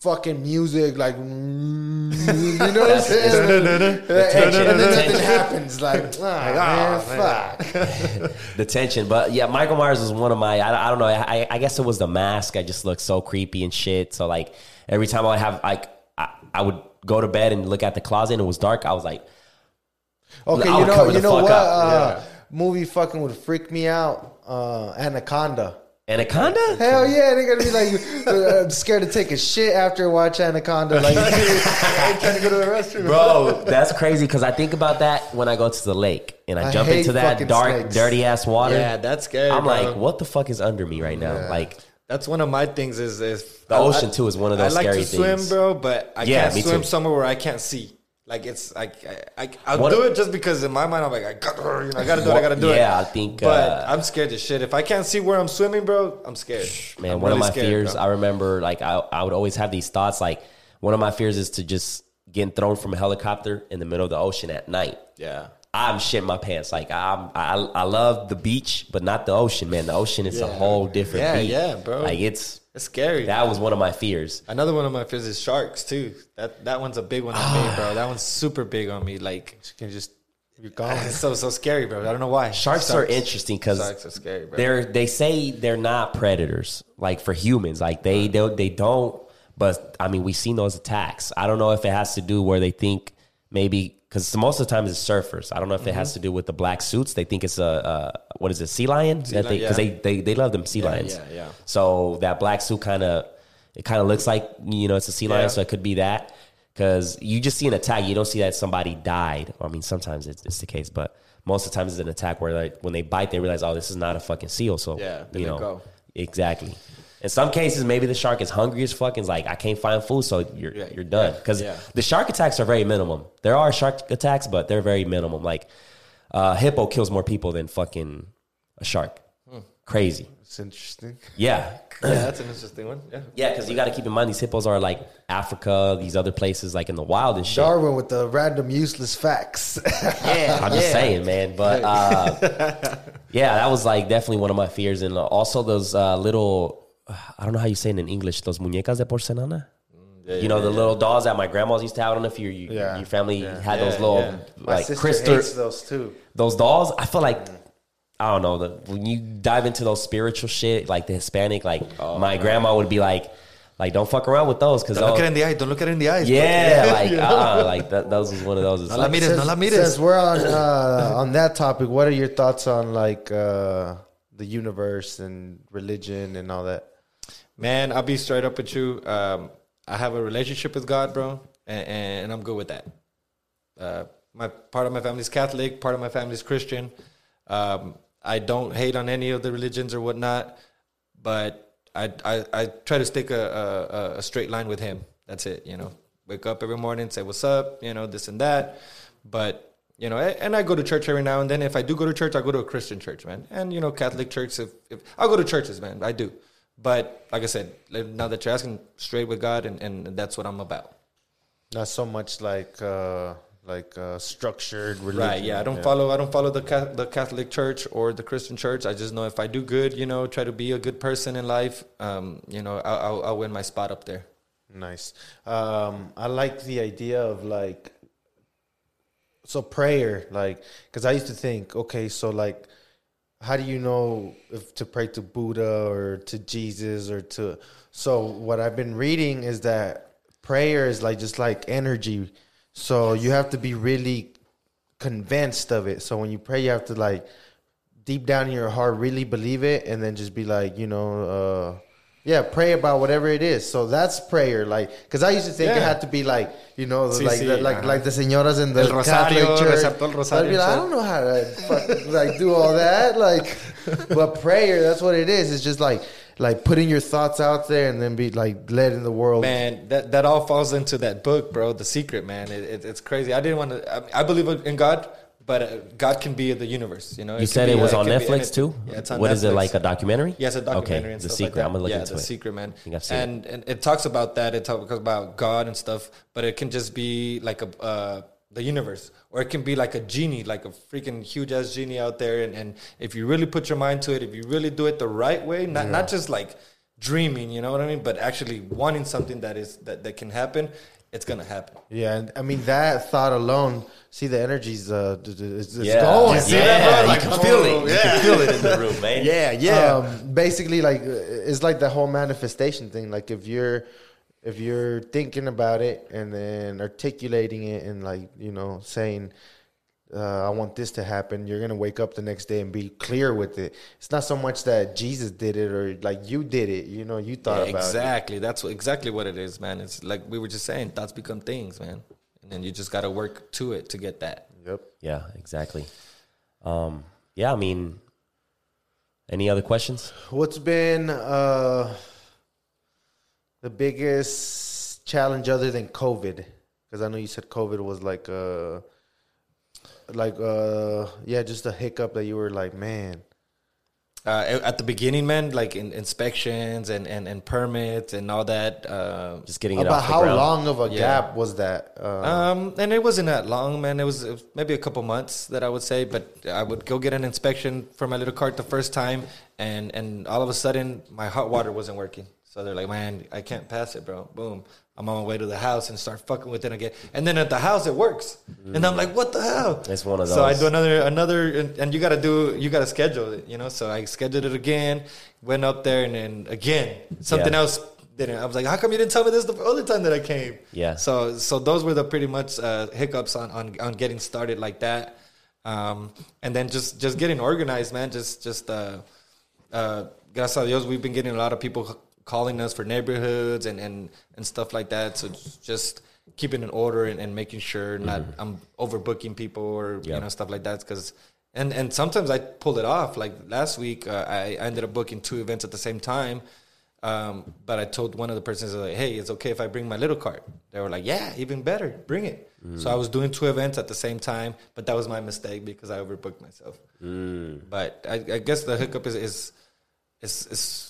fucking music, like mm, you know what I'm saying? and, tension, and then the nothing tension. happens. Like, ah, man, fuck. the tension. But yeah, Michael Myers was one of my. I, I don't know. I, I guess it was the mask. I just looked so creepy and shit. So like every time I have like I, I would go to bed and look at the closet and it was dark. I was like, Okay, you know, you know what? up. Uh, Movie fucking would freak me out. Uh, Anaconda. Anaconda. Hell yeah, they're gonna be like uh, I'm scared to take a shit after I watch Anaconda. Like, I'm trying to go to the restroom, Bro, that's crazy because I think about that when I go to the lake and I, I jump into that dark, snakes. dirty ass water. yeah, that's scary. I'm bro. like, what the fuck is under me right now? Like, That's one of my things. Is is The ocean, too, is one of those I like scary to swim, bro, but I Yeah, can't swim too. somewhere where I can't see. Like it's like I, I I'll What- do it just because in my mind I'm like I got you know, I gotta do it. I gotta do it. Yeah, I think, But uh, I'm scared as shit. If I can't see where I'm swimming, bro, I'm scared. man, I'm one of my scared, fears. bro. I remember, like, I, I would always have these thoughts. Like, one of my fears is to just getting thrown from a helicopter in the middle of the ocean at night. yeah. I'm shitting my pants. Like, I'm, I, I love the beach, but not the ocean, man. The ocean is a whole different Yeah, beat. yeah, bro. Like, it's It's scary. that was one of my fears. Another one of my fears is sharks too. That that one's a big one on me, bro. That one's super big on me. Like You can just you're gone. it's so so scary, bro. I don't know why. Sharks are interesting because Sharks are scary, bro. they're they say they're not predators like for humans like they don't they don't but i mean we've seen those attacks i don't know if it has to do where they think maybe because most of the time it's surfers. I don't know if it has to do with the black suits. They think it's a, uh what is it sea lion that they because yeah. they, they they love them sea lions yeah, yeah. so that black suit kind of it kind of looks like you know it's a sea lion so it could be that. Because you just see an attack. You don't see that somebody died. I mean sometimes it's, it's the case but most of the time it's an attack where like when they bite they realize oh this is not a fucking seal so Yeah, you know. go. exactly in some cases maybe the shark is hungry as fuck and is like i can't find food so you're Yeah, you're done because yeah. the shark attacks are very minimum there are shark attacks but they're very minimum like uh hippo kills more people than fucking a shark Hmm. crazy It's interesting. yeah yeah, that's an interesting one. Yeah. yeah, because you got to keep in mind these hippos are like Africa, these other places like in the wild and shit. Darwin with the random useless facts. Yeah. I'm just saying, man. But uh, yeah, that was like definitely one of my fears, and also those uh, little. I don't know how you say it in English. Those muñecas de porcelana. you know the little dolls that my grandmas used to have. I don't know if your you, Yeah. your family had Yeah, those little yeah. My like sister crystal hates those too. those dolls. I feel like I don't know the, when you dive into those spiritual shit, like the Hispanic, like my grandma would be like, like don't fuck around with those because Don't look it in the eye. Don't look it in the eyes. yeah, like uh, like that, those was one of those. It's No la mires, no la Since, mires. since we're on uh, on that topic, what are your thoughts on like uh, the universe and religion and all that? Man, I'll be straight up with you. Um, I have a relationship with God, bro, and, and I'm good with that. Uh, my part of my family is Catholic, part of my family is Christian. Um, I don't hate on any of the religions or whatnot, but I I, I try to stick a, a, a straight line with Him. That's it. You know, wake up every morning, say what's up, you know, this and that. But you know, and I go to church every now and then. If I do go to church, I go to a Christian church, man, and you know, Catholic church. If, if I go to churches, man, I do. But like I said, now that you're asking, straight with God, and, and that's what I'm about. Not so much like uh, like uh, structured religion. Right. Yeah. I don't follow. I don't follow the Ca- the Catholic Church or the Christian Church. I just know if I do good, you know, try to be a good person in life, um, you know, I'll, I'll, I'll win my spot up there. Nice. Um, I like the idea of like, so prayer, like, because I used to think, okay, so like, how do you know if to pray to Buddha or to Jesus or to? So what I've been reading is that prayer is like just like energy. So you have to be really convinced of it. So when you pray, you have to like deep down in your heart really believe it, and then just be like, you know. uh yeah, pray about whatever it is. So that's prayer, like, because I used to think it had to be like, you know, Sí, like sí, the, like like the señoras in the El rosario, Catholic Church. el rosario I'd be like, I don't know how to like do all that, like, but prayer, that's what it is. It's just like like putting your thoughts out there and then be like led in the world. Man, that that all falls into that book, bro. The Secret, man. It, it, it's crazy. I didn't want to. I, I believe in God, but uh, God can be the universe. You know. You could said be, it was uh, on can be Netflix anything. too. Yeah, it's on What is it like a documentary? Yeah, it's a documentary Okay, and The stuff Secret. like. I'm gonna look yeah, into the it. secret, man. think I've seen and, and it talks about that. It talks about God and stuff, but it can just be like a uh, the universe, or it can be like a genie, like a freaking huge ass genie out there. And, and if you really put your mind to it, if you really do it the right way, not not just like dreaming, you know what I mean, but actually wanting something that is that that can happen, it's gonna happen. Yeah, and I mean that thought alone. See the energy's Uh, d- d- it's, it's Yeah, going. yeah, See that, bro? you can feel it. oh, You can feel it in the room, man. Yeah, um, basically like uh, it's like the whole manifestation thing like if you're if you're thinking about it and then articulating it and like you know saying uh, i want this to happen you're gonna wake up the next day and be clear with it it's not so much that jesus did it or like you did it you know you thought Yeah, about exactly. That's what, exactly what it is, man. It's like we were just saying, thoughts become things, man. And then you just got to work to it to get that. yep Yeah, exactly. Um, yeah, I mean, any other questions? what's been uh the biggest challenge other than covid because i know you said covid was like uh like uh yeah just a hiccup that you were like man Uh, at the beginning, man, like in inspections and, and, and permits and all that. Uh, Just getting it about off the how ground. long of a Yeah. gap was that uh, Um, and it wasn't that long, man. It was, it was maybe a couple months that I would say, but I would go get an inspection for my little cart the first time, and and all of a sudden my hot water wasn't working. So they're like, "Man, I can't pass it, bro." Boom. I'm on my way to the house and start fucking with it again. And then at the house it works, and I'm like, "What the hell?" It's one of those. So I do another another, and, and you got to do you got to schedule it, you know. So I scheduled it again, went up there, and then again something Yeah. else didn't. I was like, "How come you didn't tell me this the other time that I came?" Yeah. So so those were the pretty much uh, hiccups on, on on getting started like that, um, and then just just getting organized, man. Just just uh, uh, gracias a Dios, we've been getting a lot of people calling us for neighborhoods and and and stuff like that. So just keeping in order and, and making sure not I'm overbooking people or Mm-hmm. You know stuff like that because. And, and sometimes I pulled it off. Like last week, uh, I I ended up booking two events at the same time. Um, but I told one of the persons, like, hey, it's okay if I bring my little cart. They were like, yeah, even better, bring it. So I was doing two events at the same time, but that was my mistake because I overbooked myself. But I, I guess the hiccup is is is, is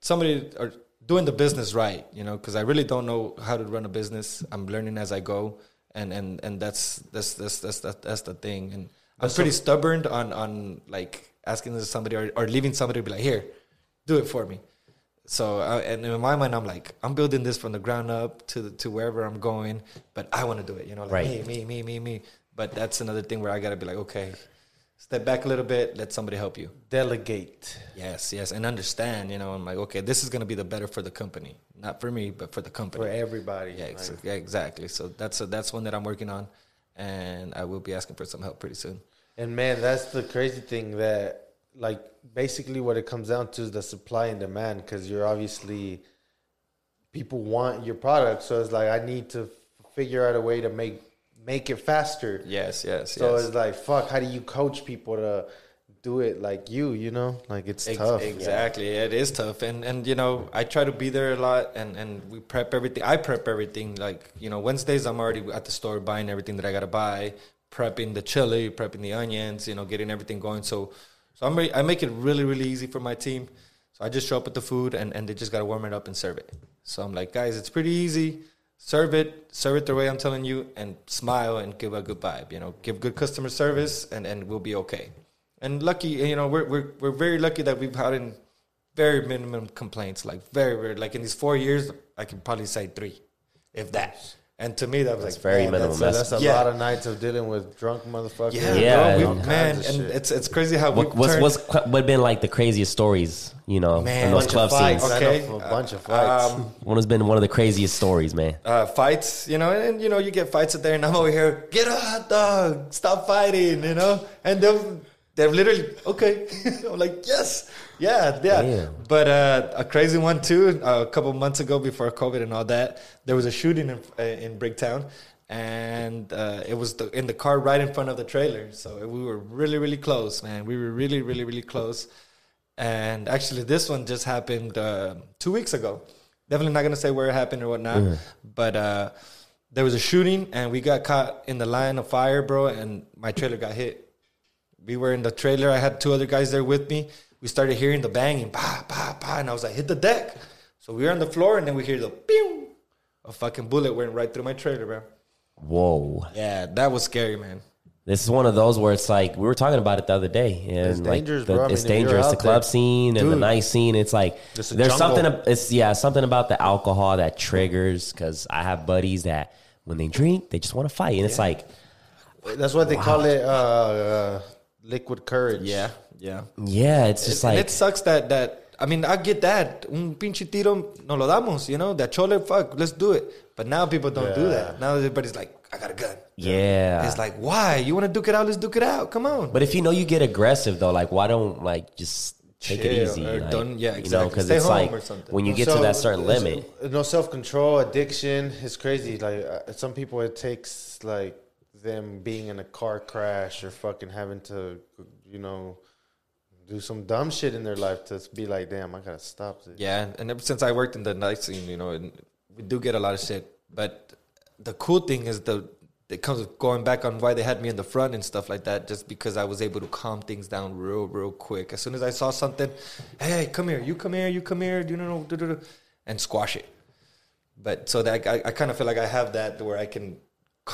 somebody or doing the business right, you know, because I really don't know how to run a business. I'm learning as I go, and and and that's that's that's that's that's, that's the thing. And I'm pretty stubborn on on like asking somebody or, or leaving somebody to be like, here, do it for me. So uh, and in my mind, I'm like, I'm building this from the ground up to to wherever I'm going, but I want to do it. You know, like Right. me, me, me, me, me. But that's another thing where I got to be like, okay, step back a little bit, let somebody help you. delegate Yes, yes, and understand. You know, I'm like, okay, this is gonna be the better for the company, not for me, but for the company. for everybody Yeah, ex- yeah, exactly. So that's a, that's one that I'm working on, and I will be asking for some help pretty soon. And man, that's the crazy thing that like basically what it comes down to is the supply and demand because you're obviously people want your product, so it's like I need to figure out a way to make make it faster. Yes, yes, So yes. it's like fuck, how do you coach people to do it like you, you know? Like it's Ex- tough. Exactly, it is tough, and and you know I try to be there a lot, and and we prep everything. I prep everything. Like you know Wednesdays, I'm already at the store buying everything that I gotta buy, prepping the chili, prepping the onions, you know, getting everything going. So so I'm re- I make it really really easy for my team. So I just show up with the food, and and they just gotta warm it up and serve it. So I'm like, guys, it's pretty easy. Serve it, serve it the way I'm telling you, and smile and give a good vibe. You know, give good customer service, and and we'll be okay. And lucky, you know, we're we're we're very lucky that we've had in very minimum complaints, like very very like in these four years, I can probably say three, if that. And to me, that was That's like very Man, minimum. That's, That's, that's a Yeah. lot of nights of dealing with drunk motherfuckers. Yeah, Yeah, bro, we, man, and shit. it's it's crazy how what, we what's turned- what's qu- what been like the craziest stories? You know, Man, in those club fights. scenes. Okay, a bunch of fights. Um, What has been one of the craziest stories, man? uh, fights, you know, and, and, you know, you get fights out there, and I'm over here, get a hot dog, stop fighting, you know, and they've they're literally okay. I'm like, yes, yeah, yeah. Damn. But uh, a crazy one too. Uh, a couple months ago, before COVID and all that, there was a shooting in, uh, in Bricktown, and uh, it was the, in the car right in front of the trailer. So we were really, really close, man. We were really, really, really close. And actually, this one just happened uh, two weeks ago. Definitely not gonna say where it happened or whatnot, but uh, there was a shooting, and we got caught in the line of fire, bro. And my trailer got hit. We were in the trailer. I had two other guys there with me. We started hearing the banging, pa pa pa, and I was like, hit the deck. So we were on the floor, and then we hear the pew. A fucking bullet went right through my trailer, bro. Whoa, Yeah, that was scary, man. this is one of those where it's like we were talking about it the other day, and It's like dangerous, the- bro. I mean, it's dangerous. The club there- scene and the night scene. It's like It's there's jungle. something. It's yeah, something about the alcohol that triggers. Because I have buddies that when they drink, they just want to fight, and it's like That's what they call it, uh, uh, liquid courage. Yeah, yeah. yeah, it's just and like it sucks that that I mean I get that un pinche tiro no lo damos, you know that chole fuck let's do it. But now people don't do that. Now everybody's like I got a gun. yeah. It's like why you want to duke it out? Let's duke it out. Come on. But if you know you get aggressive though, like why don't like just take it easy? or like, don't- yeah, You know, exactly. because it's home like or when you get to that certain limit. no self control, addiction. It's crazy. Like uh, some people, it takes like them being in a car crash or fucking having to, you know, do some dumb shit in their life to be like, damn, I gotta stop this. yeah, and ever since I worked in the night scene, you know, we do get a lot of shit. But the cool thing is the it comes with going back on why they had me in the front and stuff like that, just because I was able to calm things down real, real quick. As soon as I saw something, hey, come here, you come here, you come here, you know, and squash it. But so that I, I kind of feel like I have that where I can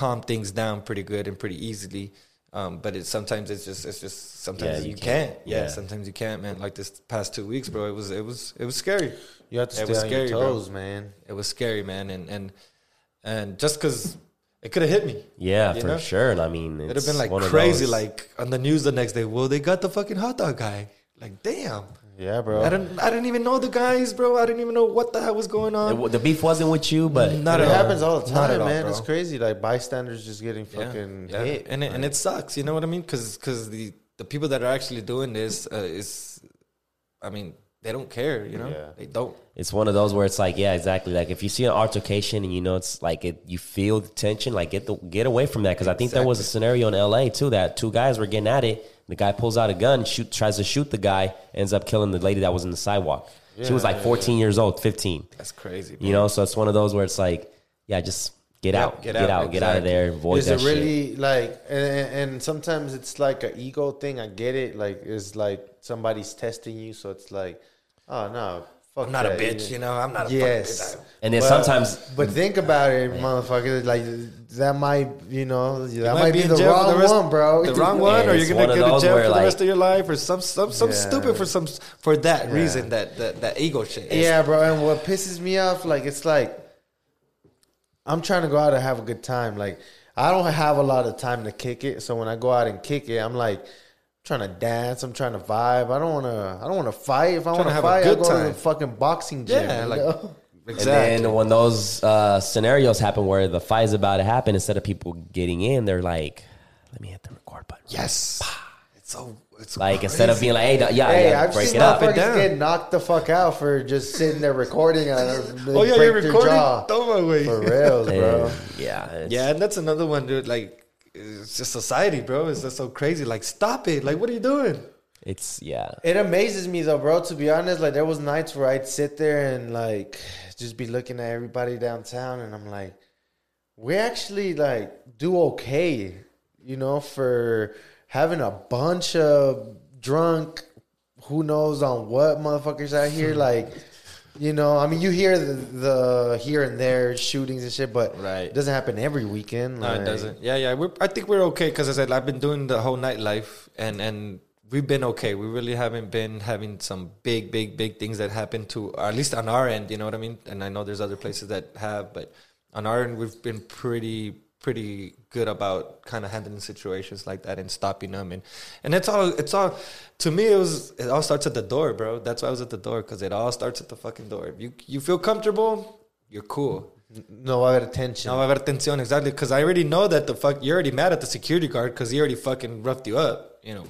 calm things down pretty good and pretty easily. Um, but it sometimes it's just it's just sometimes Yeah, you, you can't. can't. Yeah. Yeah. sometimes you can't, man. Like this past two weeks, bro, it was it was it was scary. You have to It stay was on scary, your bro. toes, man. It was scary, man, and and and just because it could have hit me. Yeah, for know? sure. And I mean, It'd have been like crazy, like on the news the next day. Well, they got the fucking hot dog guy. Like, damn. Yeah, bro. I didn't. I didn't even know the guys, bro. I didn't even know what the hell was going on. w- the beef wasn't with you, but Not it at happens all the time, all, man. bro. It's crazy. Like bystanders just getting fucking yeah. hit. and it, and it sucks. You know what I mean? Because because the the people that are actually doing this uh, is, I mean, they don't care. You know, Yeah. they don't. it's one of those where it's like, yeah, exactly. Like if you see an altercation and you know it's like it, you feel the tension, like get the get away from that. Because I think there was a scenario in L.A. too that two guys were getting at it. The guy pulls out a gun, shoot, tries to shoot the guy, ends up killing the lady that was in the sidewalk. she was like 14 years old, 15. That's crazy. Bro. You know, so it's one of those where it's like, yeah, just get Yeah, out, get get, out, out, get out of exactly. there, avoid is that it shit. really like and, and sometimes it's like an ego thing i get it like it's like somebody's testing you so it's like oh no fuck I'm not a bitch. You know, I'm not. A yes Fucking, And then But- sometimes but think about it motherfucker like that might you know that might might, be be, in the jail for wrong the rest- one bro the wrong one, Yeah, or it's you're one gonna of go to those jail where, for the like- rest of your life, or some some some Yeah. stupid for some for that Yeah. reason that that that ego shit. It's- Yeah, bro. And what pisses me off, like, it's like I'm trying to go out and have a good time. Like, I don't have a lot of time to kick it. So when I go out and kick it, I'm like trying to dance. I'm trying to vibe. I don't want to. I don't want to fight. If I want to to have a fight, I good go to time. the fucking boxing gym. Yeah, like- know? exactly. And then when those uh, scenarios happen where the fight is about to happen, instead of people getting in, they're like, "Let me hit the record button." yes, it's so it's Like instead of being like, "Hey, yeah, Hey, yeah, I've break seen it up." it motherfuckers down. get knocked the fuck out for just sitting there recording and Oh yeah, you're break their recording. jaw. Toma, güey. For reals, bro. Yeah, Yeah, and that's another one, dude. Like, it's just society, bro. It's just so crazy. Like, stop it. Like, what are you doing? it's yeah. It amazes me though, bro. To be honest, like there was nights where I'd sit there and like just be looking at everybody downtown, and I'm like, we actually like do okay, you know, for having a bunch of drunk, who knows on what motherfuckers out here. Like, You know, I mean, you hear the, the here and there shootings and shit, but Right. it doesn't happen every weekend. No, it doesn't. Yeah, yeah. We're, I think we're okay because I said I've been doing the whole nightlife, and and we've been okay. We really haven't been having some big, big, big things that happen to, or at least on our end. You know what I mean? And I know there's other places that have, but on our end, we've been pretty, pretty good about kind of handling situations like that and stopping them. And and it's all, it's all. To me, it was. It all starts at the door, bro. That's why I was at the door because it all starts at the fucking door. If you you feel comfortable, you're cool. No other attention. No va a haber tensión, exactly. Because I already know that the fuck you're already mad at the security guard because he already fucking roughed you up, you know.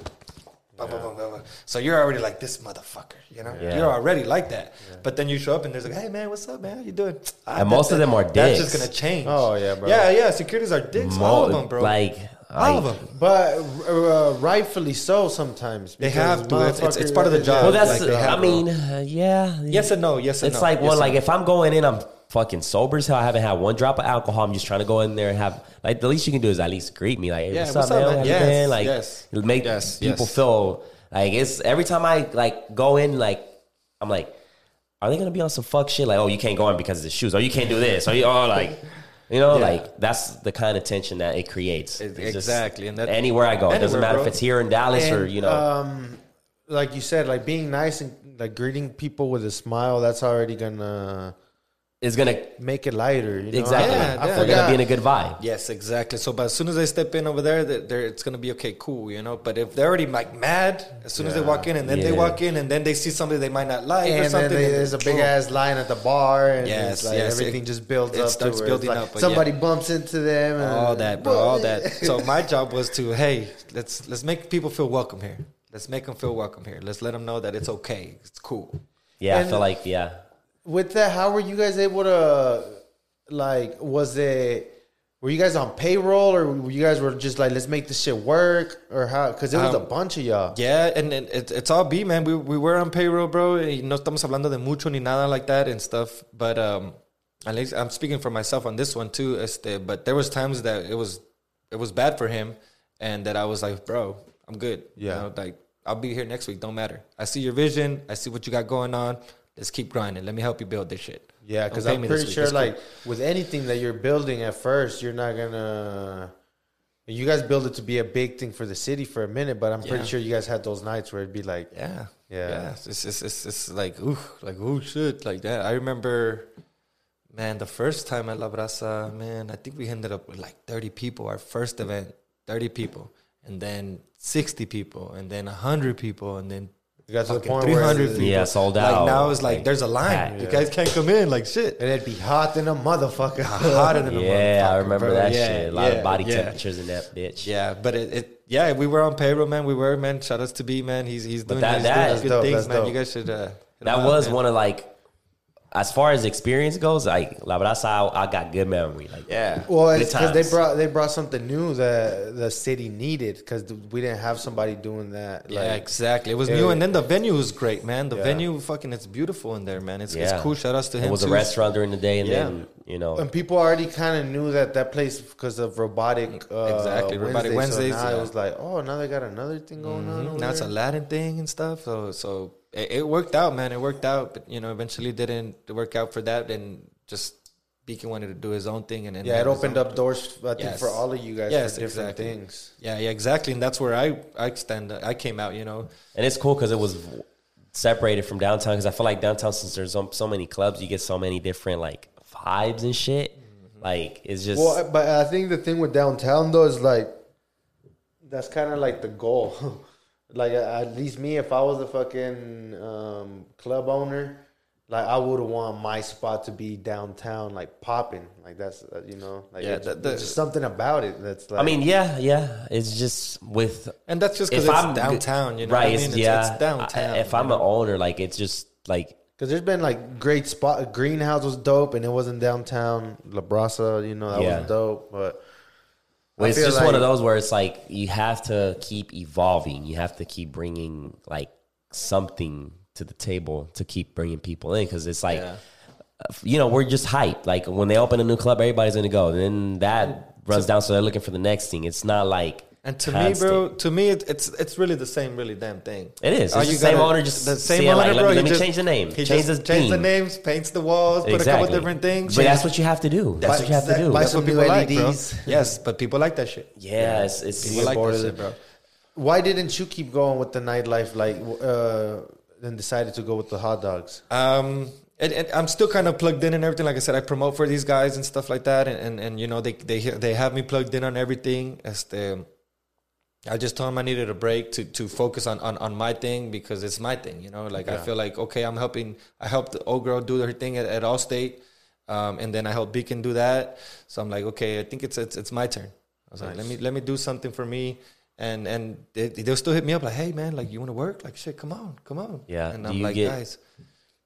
Blah, blah, blah, blah, blah. So you're already like this motherfucker, you know. Yeah. You're already like that. But then you show up and there's like, hey man, what's up, man? How you doing? Ah, And most that- of them are dicks. That's dicks. just gonna change. Oh, yeah, bro. Yeah, yeah. Securities are dicks. all of them, bro. Like, all of them. But uh, rightfully so sometimes. They have to. It's- it's- it's part of the job. Well, that's. like have, I mean, uh, yeah. Yes and no. Yes and It's no. like Yes one. and Like no. if I'm going in, I'm fucking sober as hell. I haven't had one drop of alcohol. I'm just trying to go in there and have like the least you can do is at least greet me. Like, hey, Yeah, what's, what's up, man? man? Yes? Like, yes. make Yes, people yes. feel like it's every time I like go in. Like, I'm like, are they gonna be on some fuck shit? Like, oh, you can't go in because of the shoes. Oh, you can't do this. Or you, oh, like. You know, Yeah. like that's the kind of tension that it creates. It's exactly, and that- anywhere I go, it doesn't matter bro. if it's here in Dallas or you know. um, like you said, like being nice and like greeting people with a smile. That's already gonna it's gonna make it lighter. You know? exactly. I, Yeah, I yeah. We're gonna be in a good vibe. Yes, exactly. So, but as soon as they step in over there, that they're, it's gonna be okay, cool, you know. But if they're already like mad, as soon as they walk in, and then they walk in, and then they see somebody they might not like or and then something, they- there's a big ass line at the bar, and Yes, like yes, everything it- just builds it up. starts to building it's like up, Somebody yeah. bumps into them, and all that, bro, all that. So my job was to, hey, let's let's make people feel welcome here. Let's make them feel welcome here. Let's let them know that it's okay. It's cool. Yeah, I feel like yeah. With that, how were you guys able to like? Was it? Were you guys on payroll, or were you guys were just like, let's make this shit work, or how? Because it was Um, a bunch of y'all. Yeah, and, and it, it's all B, man. We we were on payroll, bro. y No estamos hablando de mucho ni nada like that and stuff. But um, at least I'm speaking for myself on this one too. Este, but there was times that it was it was bad for him, and that I was like, bro, I'm good. Yeah. you know, like I'll be here next week. Don't matter. I see your vision. I see what you got going on. Let's keep grinding. Let me help you build this shit. Yeah, because I'm pretty sure, cool. like with anything that you're building at first, you're not gonna. You guys build it to be a big thing for the city for a minute, but I'm pretty sure you guys had those nights where it'd be like, Yeah. Yeah. It's, it's, it's, it's like, ooh, like, oh shit, like that. I remember, man, the first time at La Brasa, man, I think we ended up with like 30 people, our first event, 30 people, and then 60 people, and then 100 people, and then You got to the fucking point where 300 people. Yeah, sold out. Like out. now it's like, Like, there's a line. packed. You guys can't come in, like shit. and it'd be hot than a motherfucker. Hotter than a motherfucker. Yeah, I remember bro. that Yeah, shit. A lot yeah, of body yeah. temperatures in that bitch. Yeah, but it, it yeah, we were on payroll, man. We were, man. Shout outs to B, man. He's he's doing, that- he's that- doing That's good dope, things, that's man. dope. You guys should. Uh, hit That up, was man. one of like, as far as experience goes, like La Brasa, I, I got good memory. Like, Yeah. Well, it's because they brought they brought something new that the city needed because we didn't have somebody doing that. Yeah, Like, exactly. It was Yeah. new, and then the venue was great, man. The Yeah. venue, fucking, it's beautiful in there, man. It's, yeah, it's cool. Shout outs to him. It was too. a restaurant during the day, and Yeah. then you know, and people already kind of knew that that place because of robotic. Uh, Exactly, Robotic Wednesdays. Wednesdays, So now yeah. it was like, oh, now they got another thing going on. over Now it's a. Latin thing and stuff. So so it, it worked out, man. It worked out, but you know, eventually didn't work out for that, and just Beacon wanted to do his own thing, and then yeah, it opened up doors. I think Yes. for all of you guys Yes, for different exactly. things. Yeah, yeah, exactly, and that's where I I stand. I came out, you know. and it's cool because it was separated from downtown. Because I feel like downtown, since there's so, so many clubs, you get so many different like vibes and shit. Mm-hmm. Like it's just Well, but I think the thing with downtown though is like that's kind of like the goal. like at least me, if I was a fucking um, club owner, like I would want my spot to be downtown, like popping. Like that's uh, you know, like Yeah, it's, that- that- there's just something about it that's like. I mean, yeah, yeah. It's just with And that's just because it's I'm downtown, you know. right? what I mean? It's, It's, yeah, it's downtown. I- if I'm know? an owner, like it's just like because there's been like great spot. Greenhouse was dope, and it wasn't downtown. La Brasa, you know, that Yeah. was dope. But Well, it's just one of those where it's like you have to keep evolving. You have to keep bringing like something to the table to keep bringing people in because it's like, Yeah. you know, we're just hyped. Like when they open a new club, everybody's gonna go. And then that runs down, so they're looking for the next thing. It's not like And to Constant. me, bro, to me, it, it's it's really the same, really damn thing. It is. All It's you the same gotta- owner, just the same saying, like, owner, let bro. me- let me just- change the name, He change just the change the names, paints the walls, put a couple different things. But change- that's what you have to do. That's But what you have to do. Buy That's some what people new like, bro. LEDs. Yes, but people like that shit. Yeah, it's, it's People like that shit, it. bro. Why didn't you keep going with the nightlife, like, uh, then decided to go with the hot dogs? Um, and, and I'm still kind of plugged in and everything. Like I said, I promote for these guys and stuff like that, and and, and you know they they they have me plugged in on everything. Este, I just told him I needed a break to to focus on on, on my thing because it's my thing. You know, like I feel like okay, I'm helping. I helped the old girl do her thing at, at Allstate, um, and then I helped Beacon do that. So I'm like, okay, I think it's it's, it's my turn. I was like, let me let me do something for me. And and they, they'll still hit me up like, hey man, like you want to work? Like shit, come on, come on. Yeah. And Do I'm like, get- guys,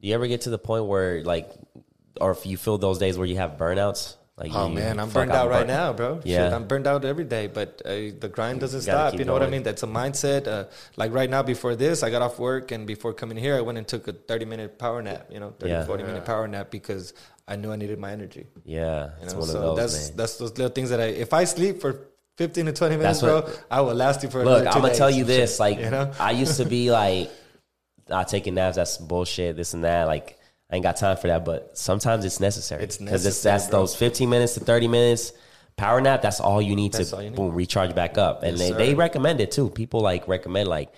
Do you ever get to the point where like, or if you feel those days where you have burnouts? Like, Oh you- man, I'm burned out right now, bro. Yeah. Shit, I'm burned out every day, but uh, the grind doesn't gotta stop. You know what I mean? That's a mindset. Uh, like right now, before this, I got off work, and before coming here, I went and took a 30 minute power nap. You know, 30, Yeah. 40 minute power nap because I knew I needed my energy. Yeah, You know, so those, that's man. that's those little things that I. If I sleep for 15 to 20 minutes, what- bro, I will last you for. Look, I'm gonna tell you this. Like, you know? I used to be like, I taking naps. That's bullshit. This and that. Like, I ain't got time for that. But sometimes it's necessary. It's because that's bro. those 15 minutes to 30 minutes power nap. That's all you need That's to you need. boom recharge back up. And Yes, they, sir. they recommend it too. People like recommend like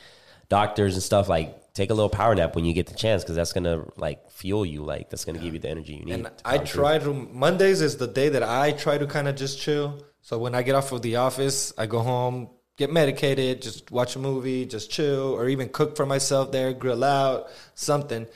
doctors and stuff like take a little power nap when you get the chance because that's gonna like fuel you. Like that's gonna give you the energy you need. And I power through. try to Mondays is the day that I try to kind of just chill. So when I get off of the office, I go home, get medicated, just watch a movie, just chill, or even cook for myself there, grill out something.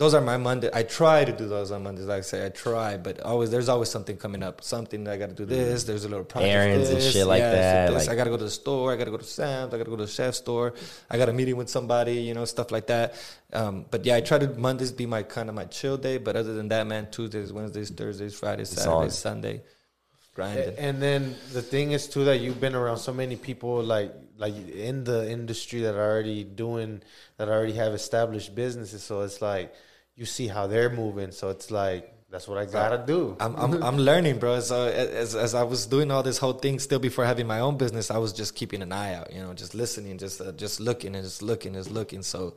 Those are my Monday. I try to do those on Mondays. Like I say, I try, but always there's always something coming up. Something that I got to do this. There's a little project. Errands and shit like yeah, that, this. like- I got to go to the store. I got to go to Sam's. I got to go to the chef store. I got a meeting with somebody. You know, stuff like that. Um, but yeah, I try to Mondays be my kind of my chill day. But other than that, man, Tuesdays, Wednesdays, Thursdays, Fridays, It's Saturdays, on. Sunday, grinding. And then the thing is too that you've been around so many people like like in the industry that are already doing that already have established businesses. So it's like you see how they're moving. So it's like that's what I gotta do. I'm, I'm I'm learning, bro. So as as I was doing all this whole thing, still before having my own business, I was just keeping an eye out, you know, just listening, just uh, just looking and just looking, and just looking. So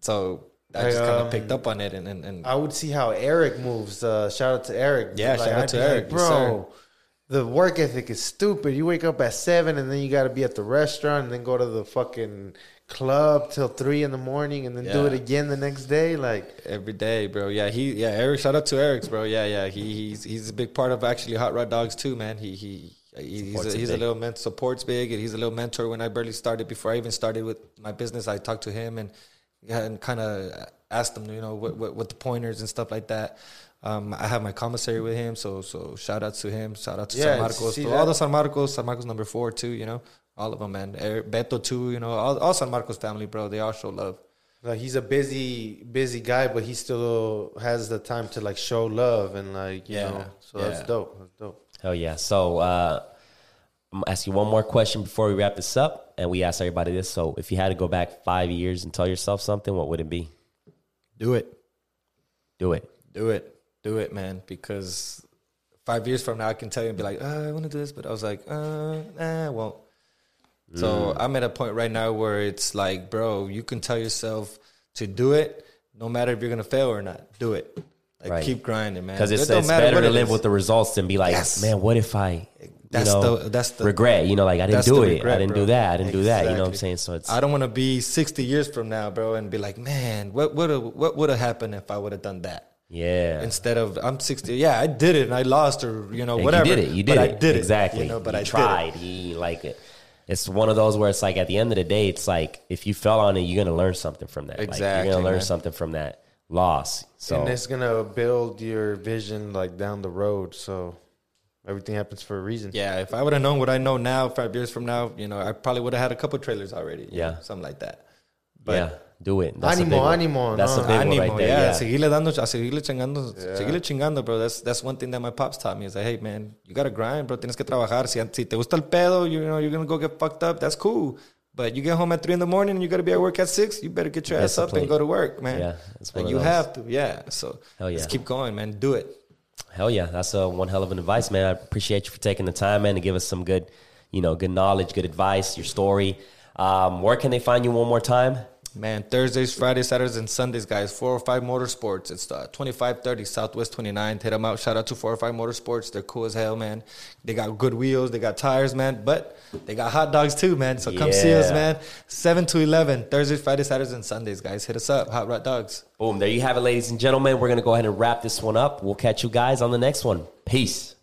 so I just kind of um, picked up on it, and and, and I would see how Eric moves. Uh, shout out to Eric. Yeah, shout out I'd to Eric, yes, bro. the work ethic is stupid. You wake up at seven and then you got to be at the restaurant and then go to the fucking club till three in the morning and then do it again the next day. Like, every day, bro. Yeah, he yeah Eric. Shout out to Eric's, bro. Yeah, yeah. He he's he's a big part of actually Hot Rod Dogs too, man. He he. He's a, he's a little mentor supports big and he's a little mentor when I barely started before I even started with my business I talked to him and and kind of asked him you know what, what what the pointers and stuff like that um, I have my commissary with him so so shout out to him shout out to Yeah, San Marcos see to all the San Marcos San Marcos number four too you know all of them man Eric, Beto too you know all, all San Marcos family bro they all show love like he's a busy, busy guy, but he still has the time to like show love and like you Yeah, know. So yeah. that's dope. That's dope. Hell yeah. So uh, I'm gonna ask you one more question before we wrap this up, and we ask everybody this. So if you had to go back five years and tell yourself something, what would it be? do it Do it. do it, do it, man. Because five years from now, I can tell you and be like, uh, I want to do this, but I was like, uh, nah, I won't. So mm. I'm at a point right now where it's like, bro, you can tell yourself to do it, no matter if you're gonna fail or not. Do it. Like Right. keep grinding, man. Because it's, It it's better to it live is. with the results than be like, Yes. man, what if I, you That's know, the- that's the- regret? You know, like I didn't do it. I didn't bro. do that. I didn't do that. You know what I'm saying? So it's I don't want to be 60 years from now, bro, and be like, man, what would have what would have happened if I would have done that? yeah. Instead of I'm 60, yeah, I did it and I lost or you know Yeah, whatever. You did it. You did but it. I did it exactly. You know, but He I tried. He like it. It's one of those where it's like at the end of the day, it's like if you fell on it, you're gonna learn something from that. like, Exactly, you're gonna learn man. something from that loss. So and it's gonna build your vision like down the road. So everything happens for a reason. Yeah, if I would have known what I know now, five years from now, you know, I probably would have had a couple trailers already. Yeah. know, something like that. yeah, do it. That's Ánimo, big ánimo, That's no. a big one Ánimo, right there. yeah, Yeah. seguirle dando, a seguirle chingando, Yeah. seguirle chingando, bro. That's that's one thing that my pops taught me. Is like, hey, man, you gotta grind, bro. Tienes que trabajar. Si, si te gusta el pedo, you know, you're gonna go get fucked up. That's cool. But you get home at three in the morning and you gotta be at work at six. You better get your ass up and go to work, man. Yeah, it's like you those. have to, yeah. So Hell yeah. let's keep going, man. Do it. Hell yeah, that's a one hell of an advice, man. I appreciate you for taking the time, man, to give us some good, you know, good knowledge, good advice, your story. Um, where can they find you one more time? Man, Thursdays, Fridays, Saturdays, and Sundays, guys. 405 Motorsports. It's uh, 2530 Southwest 29th. Hit them out. Shout out to 405 Motorsports. They're cool as hell, man. They got good wheels. They got tires, man. But they got hot dogs too, man. So come see us, man. 7 to 11. Thursdays, Fridays, Saturdays, and Sundays, guys. Hit us up. Hot Rod Dogs. Boom. There you have it, ladies and gentlemen. We're going to go ahead and wrap this one up. We'll catch you guys on the next one. Peace.